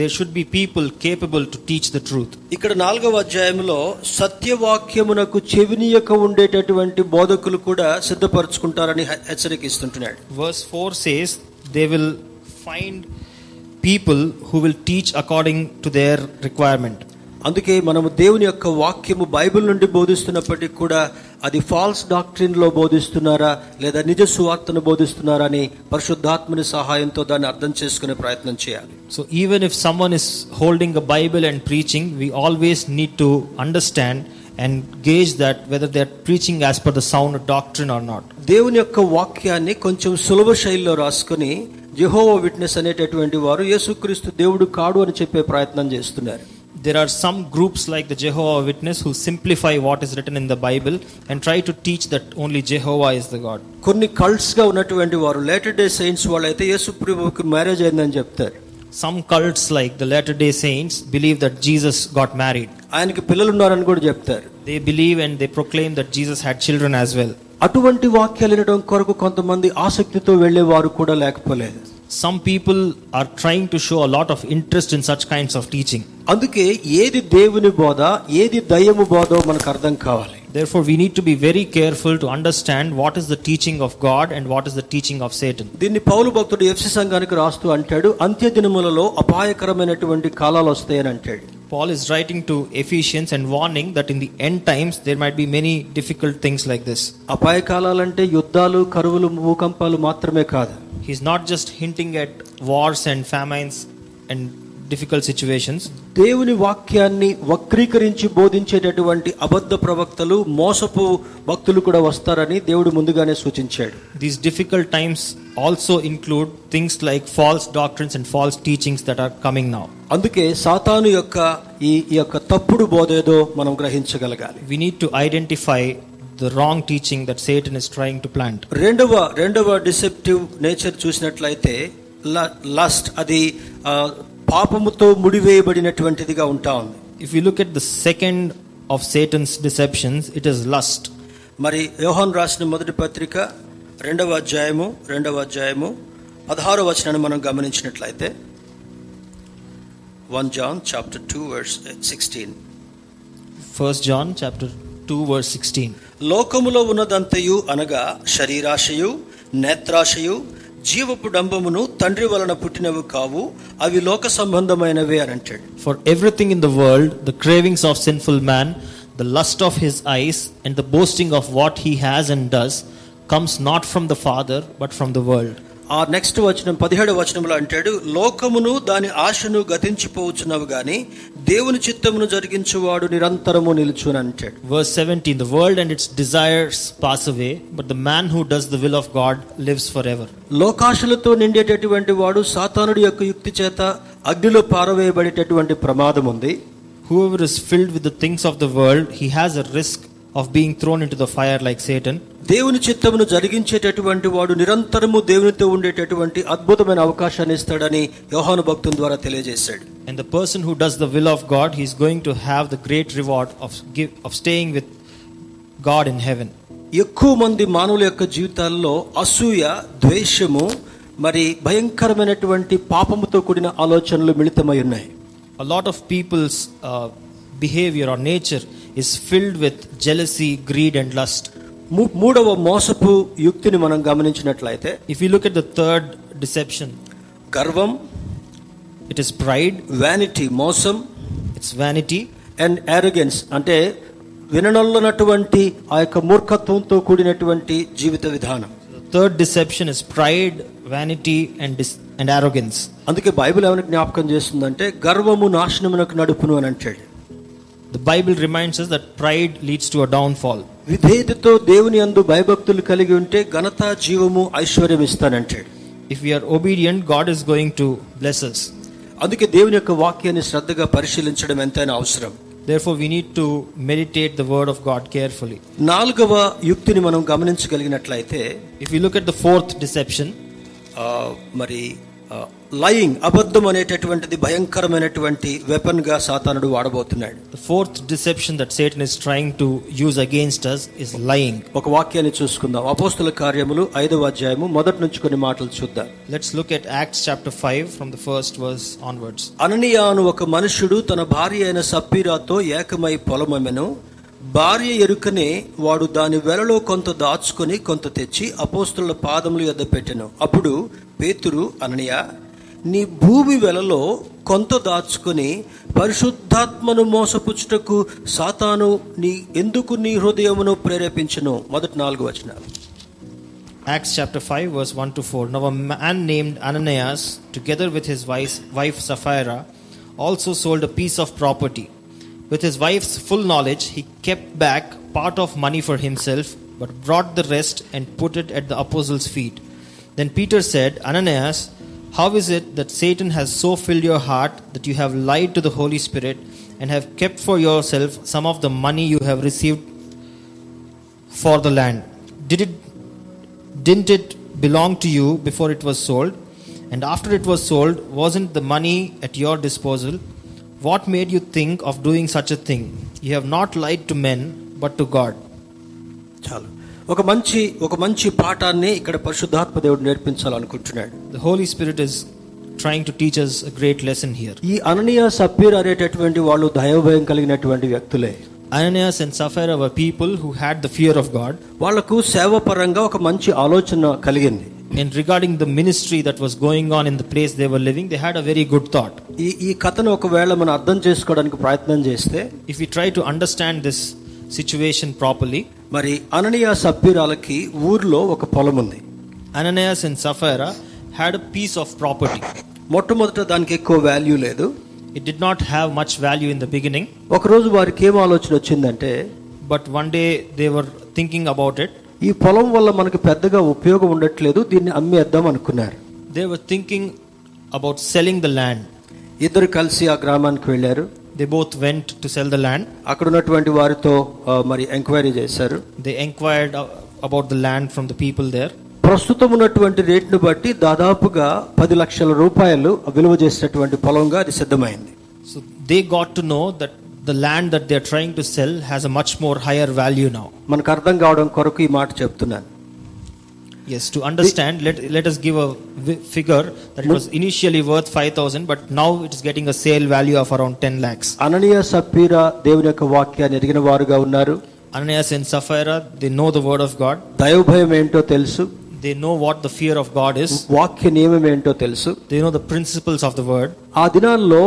they should be people capable to teach the truth ఇక్కడ నాలుగవ అధ్యాయంలో సత్యవాక్యమునకు చెవినియక ఉండేటటువంటి బోధకులు కూడా సిద్ధపరచుకుంటారని హెచ్చరికిస్తుంటున్నాడు. Verse four says they will find people who will teach according to their requirement అందుకే మనము దేవుని యొక్క వాక్యము బైబిల్ నుండి బోధిస్తున్నప్పటికీ కూడా అది ఫాల్స్ డాక్ట్రిన్లో బోధిస్తున్నారా లేదా నిజ సువార్తను బోధిస్తున్నారా అని పరిశుద్ధాత్మని సహాయంతో దాన్ని అర్థం చేసుకునే ప్రయత్నం చేయాలి So even if someone is holding a Bible and preaching, we always need to understand and gauge that whether they are preaching as per the sound doctrine or not. దేవుని యొక్క వాక్యాన్ని కొంచెం సులభ శైలిలో రాసుకుని జెహోవా విట్నెస్ అనేటటువంటి వారు యేసుక్రీస్తు దేవుడు కాడు అని చెప్పే ప్రయత్నం చేస్తున్నారు There are some groups like the Jehovah Witness who simplify what is written in the Bible and try to teach that only Jehovah is the God. కొన్ని కల్ట్స్ గా ఉన్నటువంటి వారు లేటర్ డే సైన్స్ వాళ్ళైతే యేసు ప్రభువుకి మ్యారేజ్ అయిందని చెప్తారు Some cults like the Latter day Saints believe that Jesus got married. ఆయనకి పిల్లలు ఉన్నారని కూడా చెప్తారు They believe and they proclaim that Jesus had children as well. అటువంటి వాక్యాలు వినడం కొరకు కొంతమంది ఆసక్తితో వెళ్లే వారు కూడా లేకపోలేదు Some people are trying to show a lot of interest in such kinds of teaching. అందుకే ఏది దేవుని బోధ ఏది దయ్యము బోధో మనకు అర్థం కావాలి Therefore, we need to be very careful to understand what is the teaching of God and what is the teaching of Satan. దీన్ని పౌలు భక్తుడు ఎఫ్సి సంఘానికి రాస్తూ అంటాడు అంత్య దినములలో అపాయకరమైనటువంటి కాలాలు వస్తాయని అంటాడు Paul is writing to Ephesians and warning that in the end times there might be many difficult things like this. అపాయ కాలాలంటే యుద్ధాలు కరువులు భూకంపాలు మాత్రమే కాదు He's not just hinting at wars and famines and difficult situations దేవుని వాక్యాన్ని వక్రీకరించి బోధించేటటువంటి అబద్ధ ప్రవక్తలు మోసపు భక్తులు కూడా వస్తారని దేవుడు ముందుగానే సూచించాడు. These difficult times also include things like false doctors and false teachings that are coming నా అందుకే సాతాను యొక్క ఈ యొక్క తప్పుడు బోధ ఏదో మనం గ్రహించగలగాలి. We need to identify the wrong teaching that Satan is trying to plant రెండవ రెండవ డిసెప్టివ్ నేచర్ చూసినట్లయితే లస్ట్ అది పాపముతో ముడివేయబడినటువంటిదిగా ఉంటా ఉంది If you look at the second of Satan's deceptions, it is lust. మరి యోహాన్ రాసిన మొదటి పత్రిక రెండవ అధ్యాయము రెండవ అధ్యాయము పదహారో వచనాన్ని మనం గమనించినట్లయితే one John chapter two verse sixteen 1 John chapter 2 verse 16. లోకములో ఉన్నదంతయు అనగా శరీరాశయు నేత్రాశయు జీవపు డంబమును తండ్రి వలన పుట్టినవి కావు అవి లోక సంబంధమైనవే అని అంటాడు For everything in the world, the cravings of sinful man, the lust of his eyes, and the boasting of what he has and does, comes not from the Father, but from the world. ఆ next వచనం పదిహేడు వచనంలో అంటాడు లోకమును దాని ఆశను గతించిపోవచ్చున్నావు గాని దేవుని చిత్తమును జరిగించువాడు నిరంతరము నిలుచుని అంటాడు. Verse seventeen the world and its desires pass away but the man who does the will of God lives forever లోకాశలతో నిండేటటువంటి వాడు సాతానుడి యొక్క యుక్తి చేత అగ్నిలో పారవేయబడేటటువంటి ప్రమాదం ఉంది whoever is filled with the things of the world he has a risk of being thrown into the fire like Satan. దేవుని చిత్తమును జరిగించేటటువంటి వాడు నిరంతరము దేవునితో ఉండేటటువంటి అద్భుతమైన అవకాశాన్ని ఇస్తాడని యోహాను భక్తుని ద్వారా తెలియజేశాడు And the person who does the will of God, he is going to have the great reward of, give, of staying with God in heaven. ఎక్కువ మంది మానవుల యొక్క జీవితాల్లో అసూయ ద్వేషము మరి భయంకరమైనటువంటి పాపముతో కూడిన ఆలోచనలు మిళితమై ఉన్నాయి A lot of people's uh, behavior or nature is filled with jealousy greed and lust మూడవ మోసపు యుక్తిని మనం గమనించినట్లయితే if you look at the third deception గర్వం ఇట్ ఇస్ ప్రైడ్ వ్యానిటీ మోసం ఇట్స్ వ్యానిటీ అండ్ ఆరోగెన్స్ అంటే విననొల్లనటువంటి ఆ యొక్క మూర్ఖత్వంతో కూడినటువంటి జీవిత విధానం. Third deception is pride vanity and and arrogance అందుకే బైబిల్ ఏమైనా జ్ఞాపకం చేస్తుంది అంటే గర్వము నాశనమునకు నడుపును అని అంటాడు The Bible reminds us that pride leads to a downfall. విధేయతతో దేవుని అందు భయభక్తులు కలిగి ఉంటే ఘనత జీవము ఐశ్వర్యం ఇస్తానంటాడు If we are obedient, God is going to bless us. అందుకే దేవుని యొక్క వాక్యాన్ని శ్రద్ధగా పరిశీలించడం ఎంతైనా అవసరం Therefore, we need to meditate the word of God carefully. నాలుగవ యుక్తిని మనం గమనించగలిగినట్లయితే If we look at the fourth deception, మరి లయింగ్ అబద్ధం అనేటటువంటిది భయంకరమైనటువంటి వెపన్గా సాతానుడు వాడబోతున్నాడు. Fourth deception that Satan is trying to use against us is lying. ఒక వాక్యాన్ని చూసుకుందాం. అపోస్తుల కార్యములు ఐదవ అధ్యాయము మొదటి నుంచి కొన్ని మాటలు చూద్దాం. Let's look at Acts chapter 5 from the first verse onwards. అననీయ అను ఒక మనుష్యుడు తన భార్య అయిన సప్పీరాతో ఏకమై పొలమమెను. భార్య ఎరుకనే వాడు దాని వెలలో కొంత దాచుకొని కొంత తెచ్చి అపోస్తుల పాదముల యొద్ద పెట్టెను. అప్పుడు పేతురు అననీయ నీ భూమి వెలలో కొంత దాచుకొని పరిశుద్ధాత్మను మోసపుచ్చుటకు సాతాను నీ ఎందుకు నీ హృదయమును ప్రేరేపించను మొదటి నాలుగు వచనాలు Acts chapter 5, verse 1 to 4. Now, a man named Ananias, together with his wife, wife Sapphira, also sold a piece of property. With his wife's full knowledge, he kept back part of money for himself, but brought the rest and put it at the apostles' feet. Then Peter said, Ananias, how is it that Satan has so filled your heart that you have lied to the Holy Spirit and have kept for yourself some of the money you have received for the land? Did it didn't it belong to you before it was sold? And after it was sold, wasn't the money at your disposal? What made you think of doing such a thing? You have not lied to men, but to God. చాలు ఒక మంచి ఒక మంచి పాఠాన్ని ఇక్కడ పరిశుద్ధాత్మ దేవుడు నేర్పించాలనుకుంటున్నాడు The Holy Spirit is trying to teach us a great lesson here. ఈ అననీయ సప్పీర్ అనేటటువంటి వాళ్ళు దైవభయం కలిగినటువంటి వ్యక్తులే Ananias and Sapphira were people who had the fear of God. వాళ్ళకు సేవపరంగా ఒక మంచి ఆలోచన కలిగింది And regarding the ministry that was going on in the place they were living, they had a very good thought. ఈ ఈ కథను ఒకవేళ మనం అర్థం చేసుకోవడానికి ప్రయత్నం చేస్తే If we try to understand this situation properly, మరి అననియా సభ్యురాలకి ఊర్లో ఒక పొలం ఉంది Ananias and Sapphira had a piece of property మొట్టమొదట దానికి ఎక్కువ వాల్యూ లేదు. It did not have much value in the beginning ఒక రోజు వారికి ఏం ఆలోచన వచ్చిందంటే but one day they were thinking about it ఈ పొలం వల్ల మనకి పెద్దగా ఉపయోగం ఉండట్లేదు దీన్ని అమ్మేద్దాం అనుకున్నారు. They were thinking about selling the land ఇద్దరు కలిసి ఆ గ్రామానికి వెళ్ళారు. They both went to sell the land. అక్కడ ఉన్నటువంటి వారితో మరి ఎంక్వైరీ చేశారు They inquired uh, about the land from the people there. ప్రస్తుతం ఉన్నటువంటి రేటును బట్టి దాదాపుగా పది లక్షల రూపాయలు విలువ చేసేటటువంటి పొలంగా అది సిద్ధమైంది So they got to know that the land that they are trying to sell has a much more higher value now. మనకు అర్థం కావడం కొరకు ఈ మాట చెప్తున్నాను Yes, to understand, let, let us give a figure that it was initially worth 5,000, but now it is getting a sale value of around 10 lakhs. Ananias Sapphira దేవుని యొక్క వాక్యాన్ని ఎరిగిన వారుగా ఉన్నారు Ananias and Sapphira, they know the word of God. దైవభయం ఏంటో తెలుసు They know what the fear of God is. వాక్య నియమం ఏంటో తెలుసు They know the principles of the word. ఆ దినాల్లో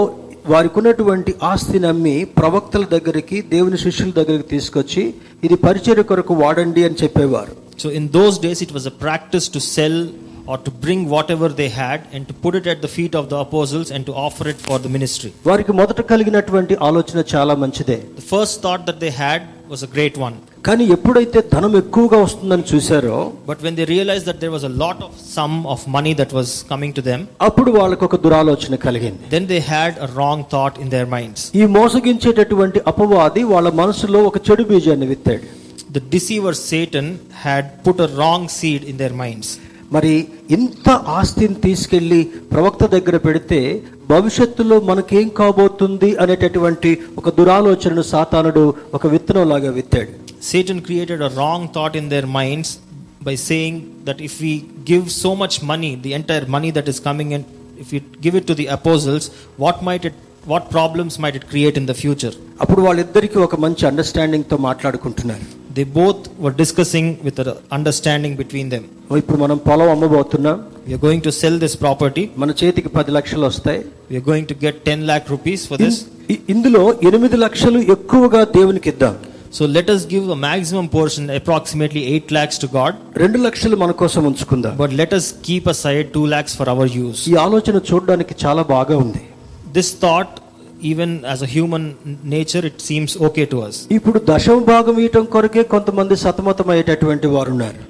వారికి ఉన్నటువంటి ఆస్తిని అమ్మి ప్రవక్తల దగ్గరికి దేవుని శిష్యుల దగ్గరికి తీసుకొచ్చి ఇది పరిచయ కొరకు వాడండి అని చెప్పేవారు So in those days, it was a practice to sell or to bring whatever they had and to put it at the feet of the apostles and to offer it for the ministry. వారికి మొదట కలిగినటువంటి ఆలోచన చాలా మంచిదే The first thought that they had was a great one. కానీ ఎప్పుడైతే ధనం ఎక్కువగా వస్తుందని చూశారో But when they realized that there was a lot of sum of money that was coming to them, అప్పుడు వాళ్ళకు ఒక దురాలోచన కలిగింది then they had a wrong thought in their minds. ఈ మోసగించేటటువంటి అపవాది వాళ్ళ మనసులో ఒక చెడు బీజాన్ని విత్తాడు The deceiver Satan had put a wrong seed in their minds. మరి ఇంత ఆస్తిని తీసుకెళ్ళి ప్రవక్త దగ్గర పెడితే భవిష్యత్తులో మనకేం కాబోతుంది అనేటటువంటి ఒక దురాలోచనను సాతానుడు ఒక విత్తనం లాగా విత్తాడు Satan created a wrong thought in their minds by saying that if we give so much money, the entire money that is coming in, if we give it to the apostles, what might it, what problems might it create in the future? అప్పుడు వాళ్ళిద్దరికి ఒక మంచి అండర్స్టాండింగ్తో మాట్లాడుకుంటున్నారు They both were discussing with an understanding between them. ఓ, ఇప్పుడు మనం పొలం అమ్మబోతున్నాం We are going to sell this property. మన చేతికి పది లక్షలు వస్తాయి We are going to get 10 lakh rupees for this. ఇ- ఇందులో ఎనిమిది లక్షలు ఎక్కువగా దేవునికి ఇద్దాం So let us give a maximum portion, approximately 8 lakhs to God, రెండు లక్షలు మన కోసం ఉంచుకుందాం but let us keep aside 2 lakhs for our use. ఈ ఆలోచన చూడడానికి చాలా బాగా ఉంది This thought, even as a human nature, it seems okay to us. ఇప్పుడు దశమ భాగం ఇయటం కొరకే కొంతమంది సతమతమయ్యేటటువంటి వారు ఉన్నారు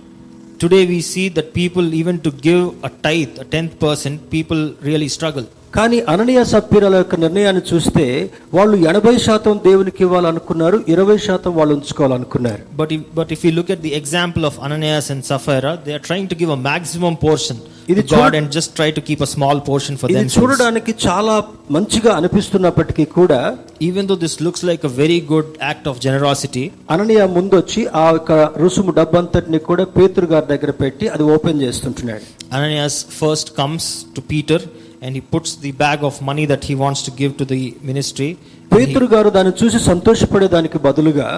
Today we see that people, even to give a tithe, a tenth percent, people really struggle. కానీ అననీయ సభ్యుల యొక్క నిర్ణయాన్ని చూస్తే వాళ్ళు ఎనభై శాతం దేవునికి ఇవ్వాలనుకున్నారు ఇరవై శాతం వాళ్ళు ఉంచుకోవాలనుకున్నారు. But but if you look at example of Ananias and Sapphira they are to give a maximum portion ఇది God and just try to keep a small portion for them చూడడానికి చాలా మంచిగా అనిపిస్తున్నప్పటికీ కూడా even though this looks like a very good act of generosity అననియ ముందొచ్చి ఆ యొక్క రుసుము డబ్బంతటిని కూడా పేతురు గారి దగ్గర పెట్టి అది open చేస్తుంటున్నాడు. Ananias first comes to Peter and he puts the bag of money that he wants to give to the ministry. And, he- పేతురు గారు దాన్ని చూసి సంతోషపడేదానికి బదులుగా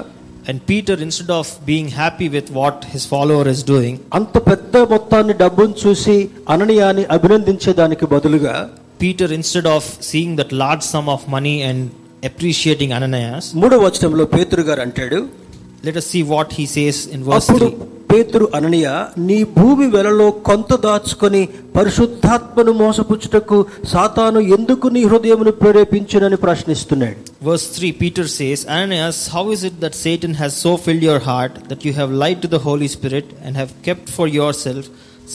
and Peter, instead of being happy with what his follower is doing, అంత పెద్ద మొత్తాన్ని డబ్బును చూసి అననీయాని అభినందించేదానికి బదులుగా Peter, instead of seeing that large sum of money and appreciating Ananias, మూడో వచనంలో పేతురు గారు అంటాడు let see what he says in verse three పేతురు అననియ నీ భూమి వెలలో కొంత దాచుకొని పరిశుద్ధాత్మను మోసపుచ్చుటకు సాతాను ఎందుకు నీ హృదయమును ప్రేరేపించునని ప్రశ్నిస్తున్నాడు? Verse three Peter says Ananias how is it that Satan has so filled your heart that you have lied to the holy spirit and have kept for yourself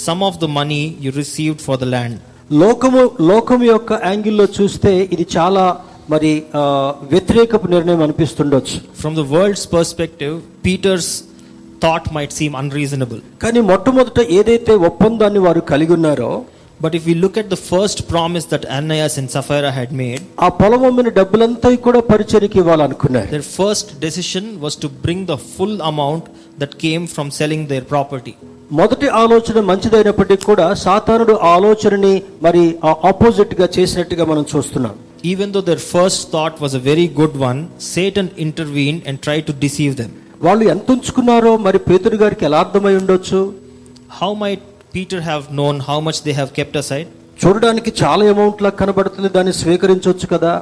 some of the money you received for the land లోకము లోకము యొక్క యాంగిల్లో చూస్తే ఇది చాలా మరి వ్యతిరేకపు నిర్ణయం అనిపిస్తుండొచ్చు From the world's perspective, Peter's thought might seem unreasonable. కానీ మొట్టమొదట ఏదైతే ఒప్పందాన్ని వారు కలిగి ఉన్నారో But if we look at the first promise that Ananias and Sapphira had made, ఆ పొలం అమ్మిన డబ్బులంతా కూడా పరిచయకి ఇవ్వాలనుకున్నారు their first decision was to bring the full amount that came from selling their property. మొదటి ఆలోచన మంచిదైనప్పటికీ కూడా సాతానుడు ఆలోచనని మరి ఆపోజిట్గా చేసినట్టుగా మనం చూస్తున్నాం even though their first thought was a very good one Satan and intervene and try to deceive them వాళ్ళు ఎంత ఉంచుకున్నారో మరి పేతురు గారికి ఎలా అర్థమై ఉండొచ్చు? How might Peter have known how much they have kept aside చూడడానికి చాలా అమౌంట్ లా కనబడుతుంది దాన్ని స్వీకరించవచ్చు కదా?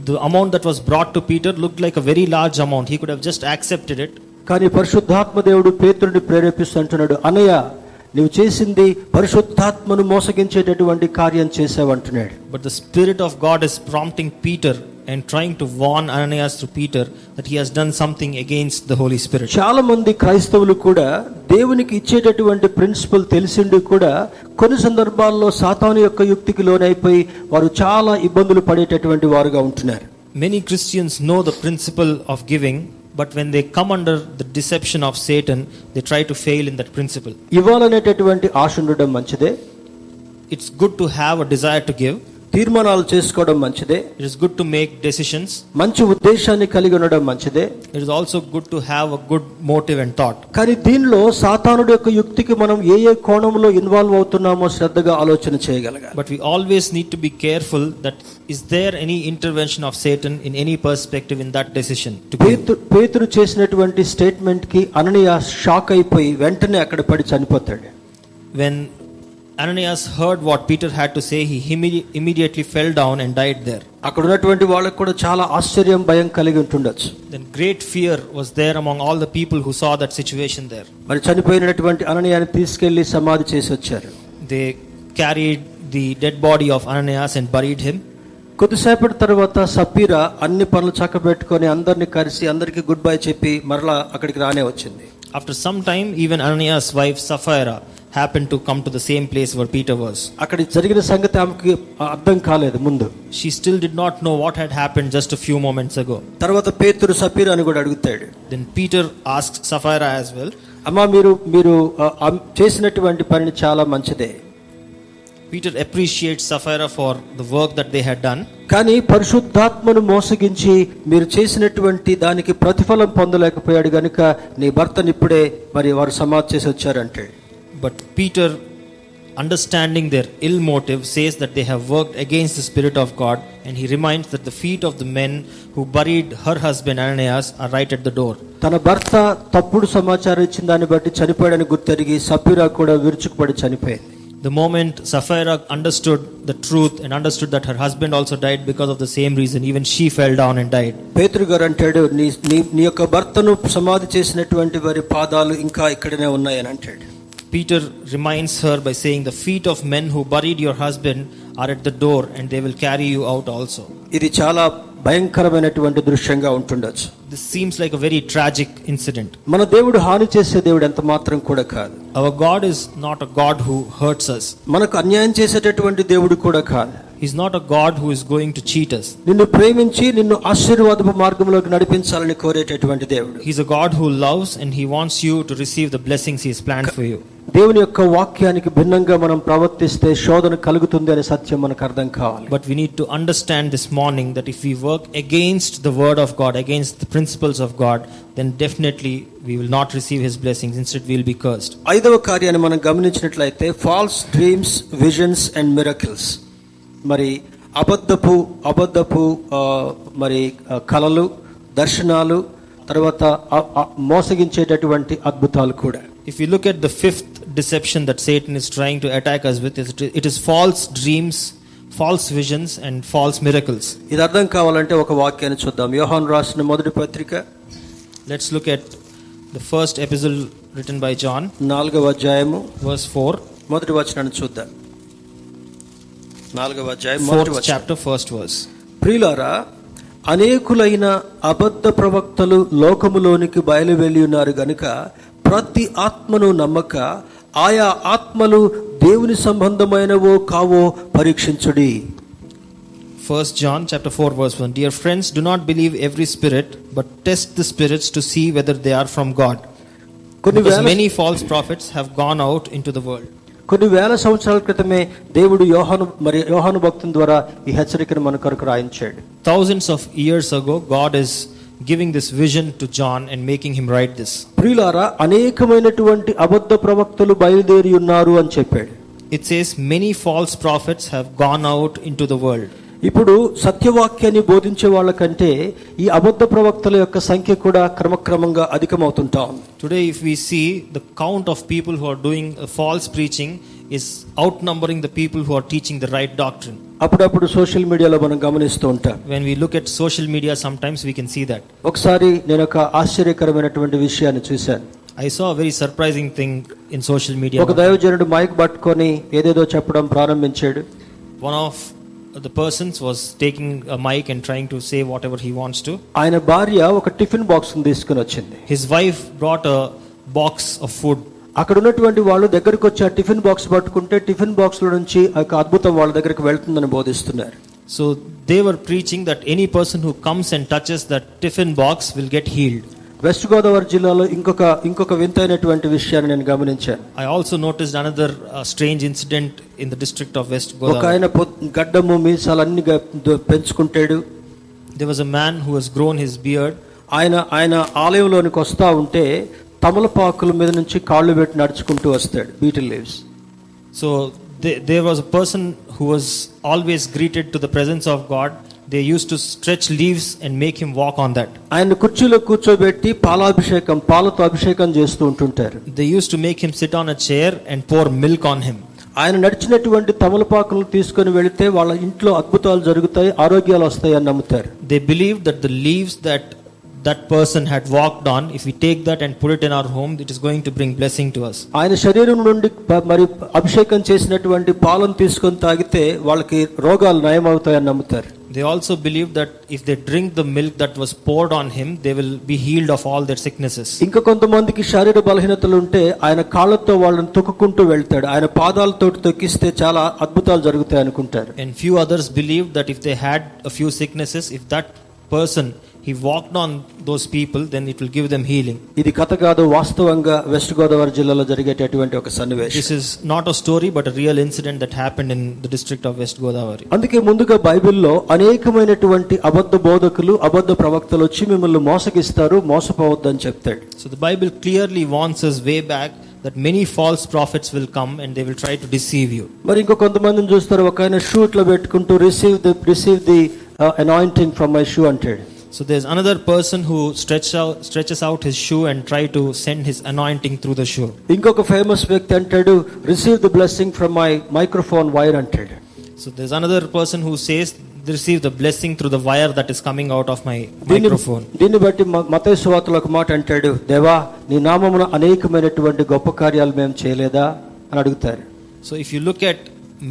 The amount that was brought to Peter look like a very large amount he could have just accepted it కానీ పరిశుద్ధాత్మ దేవుడు పేతురుని ప్రేరేపిస్తూ అంటున్నాడు నువ్వు చేసింది పరిశుద్ధాత్మను మోసగించేటటువంటి కార్యం చేసావంటున్నాడు But the Spirit of God is prompting Peter and trying to warn Ananias through Peter that he has done something against the Holy Spirit. చాలా మంది క్రైస్తవులు కూడా దేవునికి ఇచ్చేటటువంటి ప్రిన్సిపల్ తెలిసిండి కూడా కొన్ని సందర్భాల్లో సాతాను యొక్క యుక్తికి లోనైపోయి వారు చాలా ఇబ్బందులు పడేటటువంటి వారుగా ఉంటున్నారు Many Christians know the principle of giving, but when they come under the deception of Satan, they try to fail in that principle. ఇవ్వాలనేటటువంటి ఆశ ఉండడం మంచిదే It's good to have a desire to give, తీర్మానాలు చేసుకోవడం మంచిదే. It is good to make decisions మంచి ఉద్దేశాన్ని కలిగి ఉండడం మంచిదే. It is also good to have a good motive and thought కానీ దీనిలో సాతానుడి యొక్క యుక్తికి మనం ఏ ఏ కోణంలో ఇన్వాల్వ్ అవుతున్నామో శ్రద్ధగా ఆలోచన చేయగలగాలి. But we always need to be careful that is there any intervention of Satan in any perspective in that decision పేతురు చేసినటువంటి స్టేట్మెంట్కి అననియా షాక్ అయిపోయి వెంటనే అక్కడ పడి చనిపోతాడు. When Ananias heard what Peter had to say, he immedi- immediately fell down and died there. అక్కడ ఉన్నటువంటి వాళ్ళకు కూడా చాలా ఆశ్చర్యం భయం కలిగి ఉంటుండొచ్చు Then great fear was there among all the people who saw that situation there. మరి చనిపోయినటువంటి అననీయాన్ని తీసుకెళ్ళి సమాధి చేసి వచ్చారు They carried the dead body of Ananias and buried him. కొద్దిసేపటి తర్వాత సపీరా అన్ని పనులు చక్కబెట్టుకొని అందరిని కలిసి అందరికి గుడ్ బై చెప్పి మరలా అక్కడికి రానే వచ్చింది After some time, even Ananias' wife Sapphira happened to come to the same place where Peter was. అక్కడ జరిగిన సంగతి ఆమెకి అర్థం కాలేదు ముందు She still did not know what had happened just a few moments ago. తర్వాత పేతురు సపీరా అని కూడా అడుగుతాడు Then Peter asked Sapphira as well, అమ్మా మీరు మీరు చేసినటువంటి పనిని చాలా మంచిదే Peter appreciate Sapphira for the work that they had done కానీ పరిశుద్ధాత్మను మోసగించి మీరు చేసినటువంటి దానికి ప్రతిఫలం పొందలేకపోయాడు గనుక నీ భర్తని ఇప్పుడే మరి వారు సమాజ్ చేసి వచ్చారంటే. But Peter understanding their ill motive says that they have work against the spirit of God and he reminds that the feet of the men who buried her husband Ananias are right at the door తన భర్త తప్పుడు సమాచారం ఇచ్చిన దాన్ని బట్టి చనిపోయాడని గుర్తెరిగి సభ్యురా కూడా విరుచుకుపడి చనిపోయింది. The moment Sapphira understood the truth and understood that her husband also died because of the same reason, even she fell down and died. పేతురు గారు అంటాడు నీ నీ నీ యొక్క భర్తను సమాధి చేసినటువంటి వారి పాదాలు ఇంకా ఇక్కడనే ఉన్నాయని అంటాడు Peter reminds her by saying, The feet of men who buried your husband are at the door, and they will carry you out also. ఇది చాలా భయంకరమైనటువంటి దృశ్యంగా ఉంటుండొచ్చు This seems like a very tragic incident. మన దేవుడు హాని చేసే దేవుడు ఎంత మాత్రం కూడా కాదు Our God is not a God who hurts us. మనకు అన్యాయం చేసేటటువంటి దేవుడు కూడా కాదు He's not a God who is going to cheat us. నిన్ను ప్రేమించి నిన్ను ఆశీర్వాదపు మార్గంలోకి నడిపించాలని కోరేటటువంటి దేవుడు a God who loves and He wants you to receive the blessings He has planned for you. దేవుని యొక్క వాక్యానికి భిన్నంగా మనం ప్రవర్తిస్తే శోధన కలుగుతుంది అనే సత్యం మనకు అర్థం కావాలి But we need to understand this morning that if we work against the Word of God, against the principles of God, then definitely we will not receive His blessings. Instead, we will be cursed. ఐదవ కార్యాన్ని మనం గమనించినట్లయితే false dreams visions and miracles మరి అబద్ధపు అబద్ధపు ఆ, మరి ఆ, కలలు దర్శనాలు తర్వాత ఆ- ఆ మోసగించేటటువంటి అద్భుతాలు కూడా If you look at the fifth deception that Satan is trying to attack us with, it- it is false dreams, false visions, and false miracles. ఇది అర్థం కావాలంటే ఒక వాక్యాన్ని చూద్దాం యోహాన్ రాసిన మొదటి పత్రిక Let's look at the first epistle written by John, నాలుగవ అధ్యాయము verse 4, మొదటి వచనాన్ని చూద్దాం నాలుగవ అధ్యాయం మొదటి chapter, first verse. ప్రియులారా అనేకులైన అబద్ధ ప్రవక్తలు లోకములోనికి బయలువెళ్ళి ఉన్నారు గనుక ప్రతి ఆత్మను నమ్మక ఆయా ఆత్మలు దేవుని సంబంధమైనవో కావో పరీక్షించుడి First John chapter 4 verse 1 Dear friends do not believe every spirit but test the spirits to see whether they are from God కొన్ని వేల many false prophets have gone out into the world కొన్ని వేల సంవత్సరాల క్రితమే దేవుడు యోహాను మరి యోహాను భక్తుని ద్వారా ఈ హెచ్చరికను మన కొరకు రాయించాడు thousands of years ago God is giving this vision to John and making him write this ప్రియులారా అనేకమైనటువంటి అబద్ధ ప్రవక్తలు బయలుదేరి ఉన్నారు అని చెప్పాడు it says many false prophets have gone out into the world ఇప్పుడు సత్యవాక్యాన్ని బోధించే వాళ్ళకంటే ఈ అబద్ధ ప్రవక్తల యొక్క సంఖ్య కూడా క్రమక్రమంగా అధికమవుతుంటా ఉంది today if we see the count of people who are doing uh, false preaching is outnumbering the people who are teaching the right doctrine అప్పుడప్పుడు సోషల్ మీడియాలో మనం గమనిస్తూ ఉంటాం when we look at social media sometimes we can see that ఒకసారి నేను ఒక ఆశ్చర్యకరమైనటువంటి విషయాన్ని చూశాను I saw a very surprising thing in social media. ఒక దైవజనుడు మైక్ పట్టుకొని ఏదేదో చెప్పడం ప్రారంభించాడు One of the persons was taking a mic and trying to say whatever he wants to. ఆయన భార్య ఒక టిఫిన్ బాక్స్ తీసుకుని వచ్చింది His wife brought a box of food. అక్కడ ఉన్నటువంటి వాళ్ళు దగ్గరికి వచ్చి ఆ టిఫిన్ బాక్స్ పట్టుకుంటే టిఫిన్ బాక్స్లో నుంచి ఆ యొక్క అద్భుతం వాళ్ళ దగ్గరికి వెళ్తుందని బోధిస్తున్నారు So they were preaching that any person who comes and touches that tiffin box will get healed. West Godavari జిల్లాలో ఇంకొక ఇంకొక వింతైనటువంటి విషయాన్ని నేను గమనించాను I also noticed another uh, strange incident in the district of West ఒక. ఆయన గడ్డము మీసాలన్నీ ద- పెంచుకుంటాడు There was a man who has grown his beard. ఆయన ఆయన ఆలయంలోనికి వస్తా ఉంటే తమలపాకుల మీద నుంచి కాళ్ళు పెట్టి నడుచుకుంటూ వస్తాడు betel leaves So they, there was a person who was always greeted to the presence of God. They used to stretch leaves and make him walk on that. ఆయన కుర్చీలో కూర్చోబెట్టి పాలాభిషేకం పాలతో అభిషేకం చేస్తూ ఉంటుంటారు They used to make him sit on a chair and pour milk on him. ఆయన నడిచినటువంటి తమలపాకులను తీసుకొని వెళితే వాళ్ళ ఇంట్లో అద్భుతాలు జరుగుతాయి ఆరోగ్యాలు వస్తాయి అని నమ్ముతారు They believed that the leaves that that person had walked on, if we take that and put it in our home, it is going to bring blessing to us. ఆయన శరీరం నుండి మరి అభిషేకం చేసినటువంటి పాలను తీసుకొని తాగితే వాళ్ళకి రోగాలు నయమవుతాయని నమ్ముతారు They also believed that if they drink the milk that was poured on him, they will be healed of all their sicknesses. ఇంకా కొంతమందికి శారీర బలహీనతలు ఉంటే ఆయన కాళ్ళతో వాళ్ళని తొక్కుకుంటూ వెళ్తాడు ఆయన పాదాలతో తొక్కిస్తే చాలా అద్భుతాలు జరుగుతాయి అనుకుంటారు And few others believed that if they had a few sicknesses, if that person he walked on those people, then it will give them healing. ఇది కథ కాదు వాస్తవంగా వెస్ట్ గోదావరి జిల్లాలో జరిగేటటువంటి ఒక సన్నివేశం This is not a story, but a real incident that happened in the district of West Godavari. అందుకే ముందుగా బైబిల్లో అనేకమైనటువంటి అబద్ధ బోధకులు అబద్ధ ప్రవక్తలు వచ్చి మిమ్మల్ని మోసగిస్తారు మోసపోవద్దని చెప్తాడు So the Bible clearly warns us way back that many false prophets will come and they will try to deceive you. మరి ఇంకో కొంతమందిని చూస్తారు ఒక ఆయన షూ ఇట్లా పెట్టుకుంటూ receive the receive the anointing from my shoe అంటాడు So there's another person who stretch out, stretches out his shoe and try to send his anointing through the shoe. ఇంకొక ఫేమస్ వ్యక్తి అంటాడు receive the blessing from my microphone wire అంటాడు So there's another person who says, receive the blessing through the wire that is coming out of my దీన్ని microphone. దీన్ని బట్టి మతయ సువార్తలో ఒక మాట అంటాడు దేవా నీ నామమున అనేకమైనటువంటి గొప్ప కార్యాలు మేము చేయలేదా అని అడుగుతారు So if you look at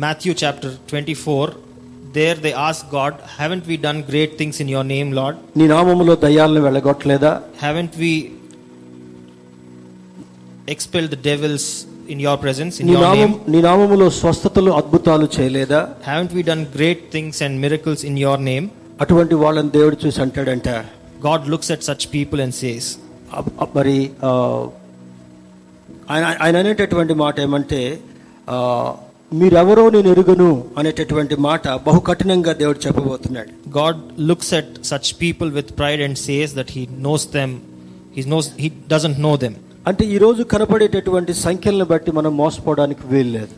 Matthew chapter 24, there they ask God, haven't we done great things in your name, Lord? నీ నామములో దయ్యాలను వెళ్ళగొట్టలేదా Haven't we expelled the devils in your presence, in నీ your నామం name? నీ నామములో స్వస్థతలు అద్భుతాలు చేయలేదా Haven't we done great things and miracles in your name? అటువంటి వాళ్ళని దేవుడు చూసి అంటాడంట God looks at such people and says, అబ్- అబ్- మరి ఆయన ఆయన అనేటటువంటి మాట ఏమంటే మీరెవరో నేను ఎరుగను. అనేటటువంటి మాట బహు కఠినంగా దేవుడు చెప్పబోతున్నాడు. God looks at such people with pride and says that he knows them he knows he doesn't know them అంటే ఈ రోజు కనపడేటటువంటి సంఖ్యలను బట్టి మనం మోసపోవడానికి వీలు లేదు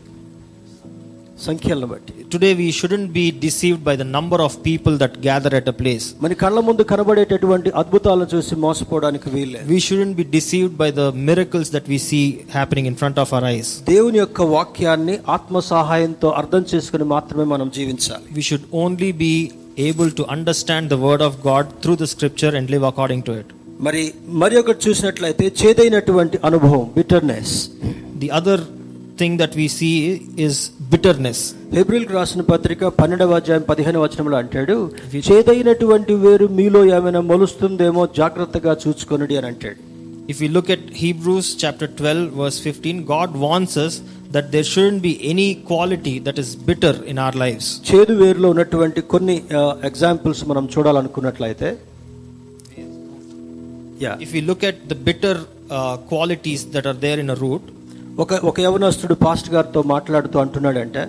సంఖ్యలను బట్టి Today we shouldn't be deceived by the number of people that gather at a place. మన కళ్ళ ముందు కనబడేటటువంటి అద్భుతాలను చూసి మోసపోవడానికి వీలు లేదు We shouldn't be deceived by the miracles that we see happening in front of our eyes. దేవుని యొక్క వాక్యాన్ని ఆత్మ సహాయంతో అర్థం చేసుకుని మాత్రమే మనం జీవించాలి We should only be able to understand the word of God through the scripture and live according to it. మరి మరి ఒకటి చూసినట్లయితే చేదైనటువంటి అనుభవం bitterness The other thing that we see is bitterness. హెబ్రిల్కి రాసిన పత్రిక పన్నెండవ అధ్యాయం పదిహేను వచనంలో అంటాడు చేదైనటువంటి వేరు మీలో ఏమైనా మొలుస్తుందేమో జాగ్రత్తగా చూసుకొనుడి అని అంటాడు If we look at Hebrews chapter 12, verse 15, God wants us that there shouldn't be any quality that is bitter in our lives. చేదు వేరులో ఉన్నటువంటి కొన్ని ఎగ్జాంపుల్స్ మనం చూడాలనుకున్నట్లయితే yeah If we look at the bitter uh, qualities that are there in a root, ఒక ఒక యవనస్తుడు pastor గారితో మాట్లాడుతూ అంటున్నాడంటే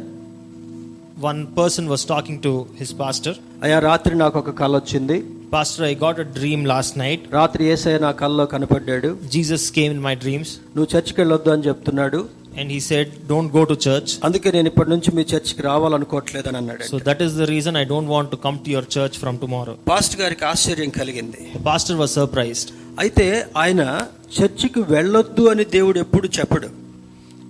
one person was talking to his pastor. అయ్యా రాత్రి నాకు ఒక కళ వచ్చింది Pastor, I got a dream last night. రాత్రి ఏసయ్య నా కళ్ళలో కనపడ్డాడు Jesus came in my dreams నువ్వు చర్చికి వెళ్ళొద్దు అని చెప్తున్నాడు and he said, Don't go to church. అందుకే నేను ఇప్పటి నుంచి మీ చర్చికి రావాలనుకోవట్లేదని అన్నాడు So that is the reason I don't want to come to your church from tomorrow. Pastor గారికి ఆశ్చర్యం కలిగింది The pastor was surprised. అయితే ఆయన చర్చికి వెళ్ళొద్దు అని దేవుడు ఎప్పుడు చెప్పడు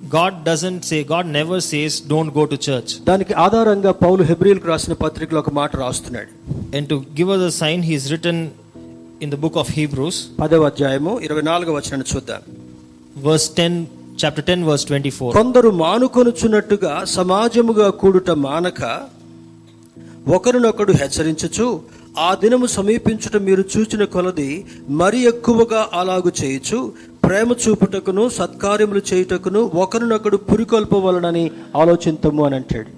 God doesn't say, God never says, Don't go to church. దానికి ఆధారంగా పౌలు హెబ్రిల్కు రాసిన పత్రికలో ఒక మాట రాస్తున్నాడు And to give us a sign, he is written in the book of Hebrews, పదవ అధ్యాయము ఇరవై నాలుగవ వచనాన్ని చూద్దాం verse 10, chapter 10, verse 24. కొందరు మానుకొనుచున్నట్టుగా సమాజముగా కూడుట మానక ఒకరినొకడు హెచ్చరించుచు ఆ దినము సమీపించుట మీరు చూచిన కొలది మరి ఎక్కువగా అలాగు చేయుచు ప్రేమ చూపుటకును సత్కార్యములు చేయుటకును ఒకరినొకడు పురికొల్పవలనని ఆలోచింతము అని అంటాడు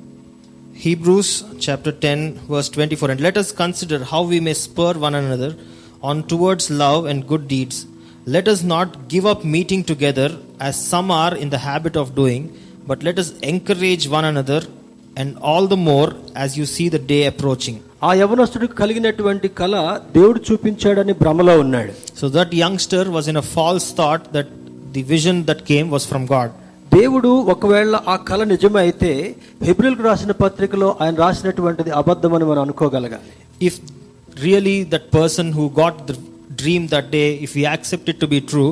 Hebrews chapter 10, verse 24. And let us consider how we may spur one another on towards love and good deeds. Let us not give up meeting together as some are in the habit of doing, but let us encourage one another, and all the more as you see the day approaching. ఆ యవనస్తుడికి కలిగినటువంటి కళ దేవుడు చూపించాడని భ్రమలో ఉన్నాడు. So that youngster was in a false thought that the vision that came was from God దేవుడు ఒకవేళ ఆ కళ నిజమైతే అయితే హిబ్రిల్కు రాసిన పత్రికలో ఆయన రాసినటువంటిది అబద్ధం అని మనం అనుకోగలగాలి. If really that person who got dream that day if you accept it to be true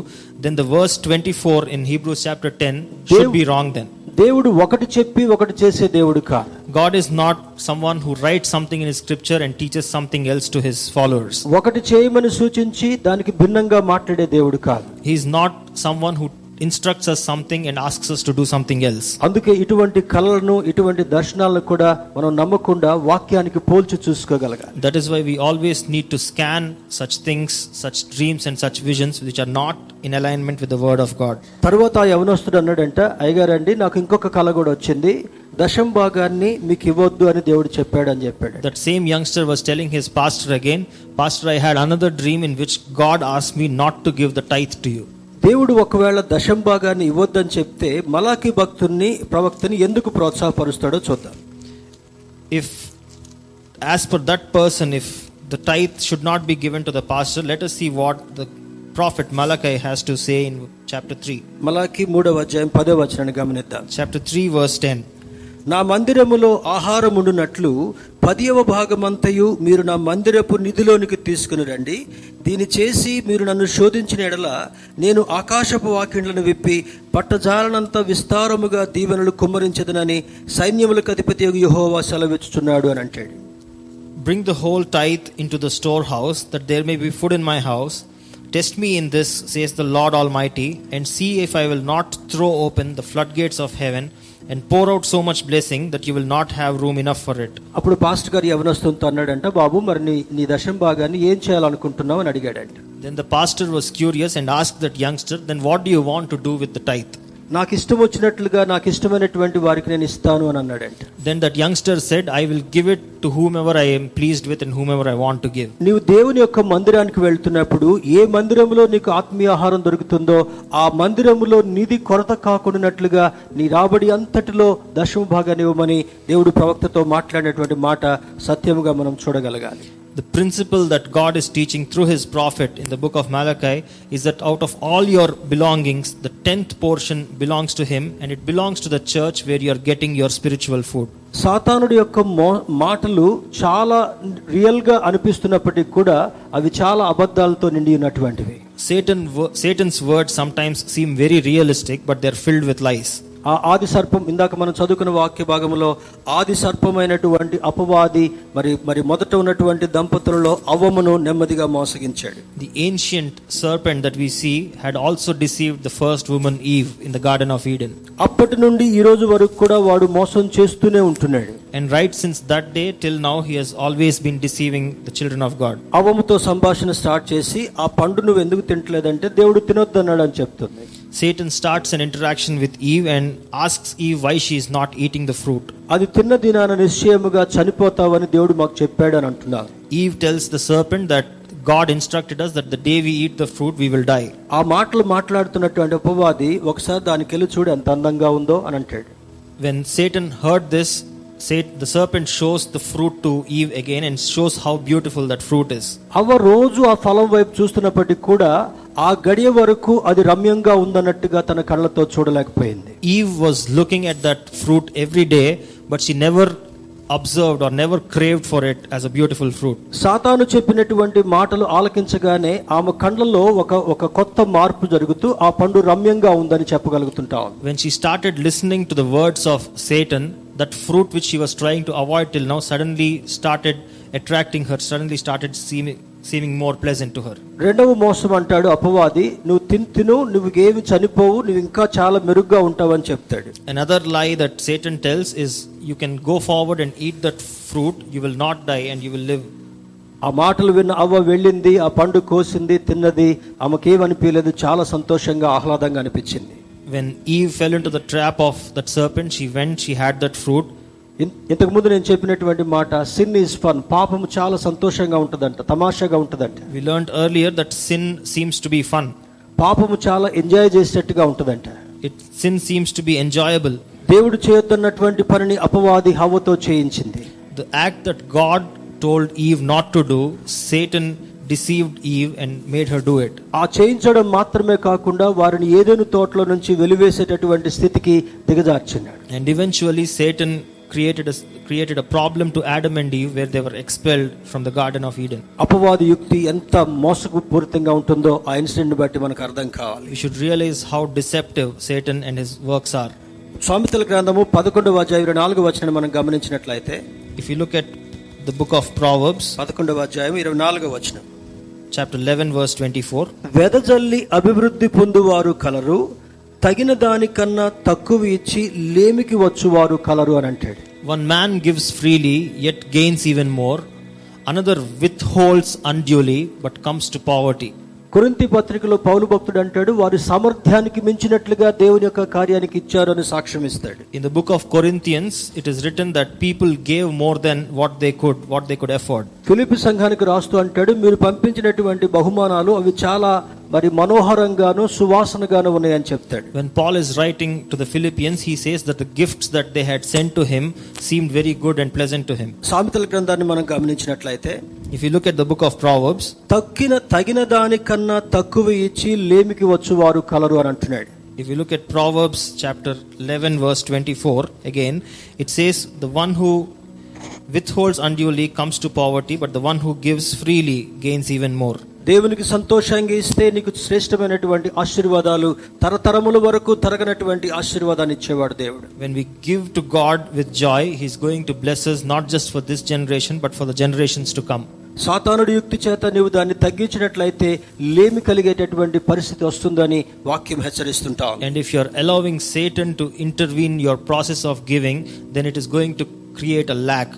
then the verse twenty four in Hebrew chapter ten should be wrong then దేవుడు ఒకటి చెప్పి ఒకటి చేసే దేవుడు కాదు. God is not someone who write something in scripture and teaches something else to his followers ఒకటి చేయమని సూచించి దానికి భిన్నంగా మాట్లాడే దేవుడు కాదు. He not someone who instructs us something and asks us to do something else. అందుకే ఇటువంటి కళలను ఇటువంటి దర్శనాలను కూడా మనం నమ్మకుండా వాక్యానికి పోల్చి చూసుకోగలగాలి That is why we always need to scan such things, such dreams, and such visions which are not in alignment with the word of God. తర్వాత ఆ యవనస్తుడు అన్నాడంట అయ్యగారండి నాకు ఇంకొక కళ కూడా వచ్చింది దశం భాగాన్ని మీకు ఇవ్వద్దు అని దేవుడు చెప్పాడు అని చెప్పాడు That same youngster was telling his pastor again, Pastor, I had another dream in which God asked me not to give the tithe to you. దేవుడు ఒకవేళ దశంభాగాన్ని ఇవ్వద్దని చెప్తే మలాఖీ భక్తుని ప్రవక్తని ఎందుకు ప్రోత్సాహపరుస్తాడో చూద్దాం. If as per that person if the tithe should not be given to the pastor let us see what the prophet Malachi has to say in chapter three మలాఖీ మూడవ అధ్యాయం పదవ వచనాన్ని గమనిద్దాం. చాప్టర్ త్రీ వర్స్ టెన్ నా మందిరములో ఆహారం ఉండునట్లు పదియవ భాగమంతయు మీరు నా మందిరపు నిధిలోనికి తీసుకుని రండి. దీని చేసి మీరు నన్ను శోధించిన ఎడల నేను ఆకాశపు వాక్యంలను విప్పి పట్టజాలనంత విస్తారముగా దీవెనలు కుమ్మరించదనని సైన్యముల కధిపతి యుహోవా సెలవిచ్చుచున్నాడు అని అంటాడు. Bring the whole tithe into the storehouse that there may be food in my house test me in this says the Lord almighty and see if I will not throw open the floodgates of heaven and pour out so much blessing that you will not have room enough for it. అప్పుడు pastor గారు యవనస్తులతో అన్నాడంట బాబు మరి నీ నీ దశం భాగాన్ని ఏం చేయాలనుకుంటున్నావు అని అడిగాడంట Then the pastor was curious and asked that youngster, Then what do you want to do with the tithe? నాకు ఇష్టం వచ్చినట్లుగా నాకు ఇష్టమైనటువంటి వారికి నేను ఇస్తాను అని అన్నాడంట Then that youngster said, I will give it to whomever I am pleased with and whomever I want to give. నీవు దేవుని యొక్క మందిరానికి వెళ్తున్నప్పుడు ఏ మందిరంలో నీకు ఆత్మీయ ఆహారం దొరుకుతుందో ఆ మందిరములో నిధి కొరత కాకుండానట్లుగా నీ రాబడి అంతటిలో దశమ భాగాన్ని ఇవ్వమని దేవుడు ప్రవక్తతో మాట్లాడినటువంటి మాట సత్యముగా మనం చూడగలగాలి The principle that God is teaching through his prophet in the book of Malachi is that out of all your belongings, the tenth portion belongs to him and it belongs to the church where you are getting your spiritual food. సాతానుడి యొక్క మాటలు చాలా రియల్గా అనిపిస్తున్నప్పటికీ కూడా అవి చాలా అబద్ధాలతో నిండి ఉన్నటువంటివి Satan, wo- Satan's words sometimes seem very realistic, but they're filled with lies. ఆ ఆది సర్పం ఇందాక మనం చదువుకున్న వాక్య భాగంలో ఆది సర్పమైనటువంటి అపవాది మరి మరి మొదట ఉన్నటువంటి దంపతులలో అవ్వమును నెమ్మదిగా మోసగించాడు The ancient serpent that we see had also deceived the first woman Eve in the Garden of Eden. అప్పటి నుండి ఈ రోజు వరకు కూడా వాడు మోసం చేస్తూనే ఉంటున్నాడు And right since that day till now, he has always been deceiving the children of God. అవ్వముతో సంభాషణ స్టార్ట్ చేసి ఆ పండు నువ్వు ఎందుకు తింటలేదంటే దేవుడు తినొద్దన్నాడు అని చెప్తుంది Satan starts an interaction with Eve and asks Eve why she is not eating the fruit అది తిన్న దినాన నిశ్చయముగా చనిపోతావని దేవుడు మాకు చెప్పాడు అని అంటున్నారు. Eve tells the serpent that God instructed us that the day we eat the fruit we will die ఆ మాటలు మాట్లాడుతున్నటువంటి ఉపవాది ఒకసారి దానికి వెళ్ళి చూడు ఎంత అందంగా ఉందో అని అంటాడు. When Satan heard this Sat- the serpent shows the fruit to Eve again and shows how beautiful that fruit is. అవ్వ రోజు ఆ ఫలం వైపు చూస్తున్నప్పటికీ కూడా ఆ గడియ వరకు అది రమ్యంగా ఉందన్నట్టుగా తన కళ్ళతో చూడలేకపోయింది Eve was looking at that fruit every day, but she never observed or never craved for it as a beautiful fruit. సాతాను చెప్పినటువంటి మాటలు ఆలకించగానే ఆమె కళ్ళల్లో ఒక ఒక కొత్త మార్పు జరుగుతూ ఆ పండు రమ్యంగా ఉందని చెప్పగలుగుతుంటాం When she started listening to the words of Satan, that fruit which she was trying to avoid till now suddenly started attracting her, suddenly started seeming, seeming more pleasant to her. రెండవ మోసం అంటాడు అపవాది నువ్వు తిన్ తిను నువ్వు ఏమి చనిపోవు నువ్వు ఇంకా చాలా మెరుగ్గా ఉంటావని చెప్తాడు Another lie that Satan tells is you can go forward and eat that fruit, you will not die and you will live. ఆ మాటలు విన్న అవ్వ వెళ్ళింది ఆ పండు కోసింది తిన్నది ఆమెకేమనిపించలేదు చాలా సంతోషంగా ఆహ్లాదంగా అనిపించింది when Eve fell into the trap of that serpent she when she had that fruit ఇంతకు ముందు నేను చెప్పినటువంటి మాట సిన్ ఈస్ ఫన్ పాపము చాలా సంతోషంగా ఉంటుందంట తమాషాగా ఉంటుందంట. We learn earlier that sin seems to be fun పాపము చాలా ఎంజాయ్ చేసేటట్టుగా ఉంటుందంట. It sin seems to be enjoyable దేవుడు చేయొద్దన్నటువంటి పనిని అపవాది హవతో చేయించింది. The act that God told Eve not to do Satan deceived Eve and made her do it. ఆ చేయించడం మాత్రమే కాకుండా వారిని ఏదైనా తోటలో నుంచి వెలివేసేటటువంటి స్థితికి దిగజార్చినాడు And eventually, Satan created a, created a problem to Adam and Eve where they were expelled from the Garden of Eden. అపవాది యుక్తి ఎంత మోసపూరితంగా ఉంటుందో ఆ ఇన్సిడెంట్ బట్టి మనకు అర్థం కావాలి We should realize how deceptive Satan and his works are. స్వామితల గ్రంథము పదకొండవ అధ్యాయం ఇరవై నాలుగు వచనం మనం గమనించినట్లయితే If you look at the book of Proverbs, పదకొండవ అధ్యాయం ఇరవై నాలుగవ వచనం chapter eleven verse twenty four వెదజల్లి అభివృద్ధి పొందువారు కలరు తగిన దానికన్నా తక్కువ ఇచ్చి లేమికి వచ్చువారు కలరు అని అంటాడు. One man gives freely yet gains even more another withholds unduly but comes to poverty కురింతి పత్రికలో పౌలు భక్తుడు అంటాడు వారి సామర్థ్యానికి మించినట్లుగా దేవుని యొక్క కార్యానికి ఇచ్చారు అని సాక్ష్యం ఇస్తాడు. In the book of Corinthians it is written that people gave more than what they could what they could afford Philip సంఘానికి రాస్తూ అంటాడు మీరు పంపించినటువంటి బహుమానాలు అవి చాలా మరి మనోహరంగాను సువాసనగాను ఉన్నాయని చెప్తాడు. When Paul is writing to the Philippians he says that gifts that they had send to him seem very good and pleasant to him సామెతల గ్రంథాన్ని మనం గమనించినట్లయితే If you look at the book of Proverbs, తక్కిన తగిన దానికన్నా తక్కువ ఇచ్చి లేమికి వచ్చువారు కలరు అని అంటున్నాడు if you look at Proverbs chapter 11, verse 24, again, it says, The one who withholds unduly comes to poverty, but the one who gives freely gains even more. దేవునికి సంతోషంగా ఇస్తే నీకు శ్రేష్టమైనటువంటి ఆశీర్వాదాలు తరతరముల వరకు తరగనటువంటి ఆశీర్వాదాన్ని ఇచ్చేవాడు దేవుడు When we give to God with joy, He's going to bless us not just for this generation, but for the generations to come. సాతానుడి యుక్తి చేత నీవు దాన్ని తగ్గించినట్లయితే లేమి కలిగేటటువంటి పరిస్థితి వస్తుందని వాక్యం హెచ్చరిస్తుంటాం. And if you are allowing Satan to intervene your process of giving then it is going to create a lack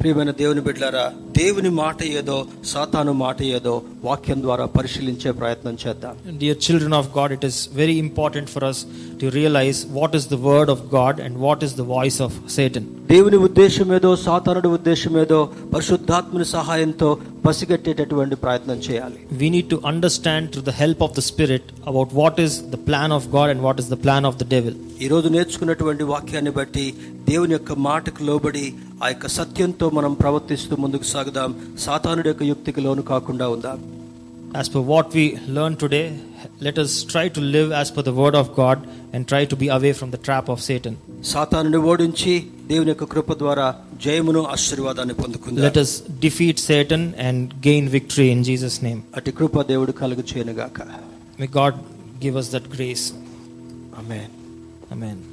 ప్రియమైన దేవుని బిడ్డలారా దేవుని మాట ఏదో సాతాను మాట ఏదో వాక్యం ద్వారా పరిశీలించే ప్రయత్నం చేద్దాం. Dear children of God it is very important for us to realise what is the word of God and what is the voice of Satan దేవుని ఉద్దేశం ఏదో సాతానుడి ఉద్దేశం ఏదో పరిశుద్ధాత్మని సహాయంతో పసిగట్టేటటువంటి ప్రయత్నం చేయాలి. We need to understand through the help of the spirit about what is the plan of God and what is the plan of the devil ఈ రోజు నేర్చుకున్నటువంటి వాక్యాన్ని బట్టి దేవుని యొక్క మాటకు లోబడి ఆ యొక్క సత్యంతో మనం ప్రవర్తిస్తూ ముందుకు సాగుదాం సాతానుడి యొక్క యుక్తికి లోను కాకుండా ఉందాం As per what we learned today, let us try to live as per the word of God and try to be away from the trap of Satan. సాతానుని ఓడించి దేవుని యొక్క కృప ద్వారా జయమును ఆశీర్వాదాన్ని పొందుకుందాం Let us defeat Satan and gain victory in Jesus' name. అటు కృప దేవుడు కలుగు చేయనుగాక May God give us that grace. Amen Amen. Thank you.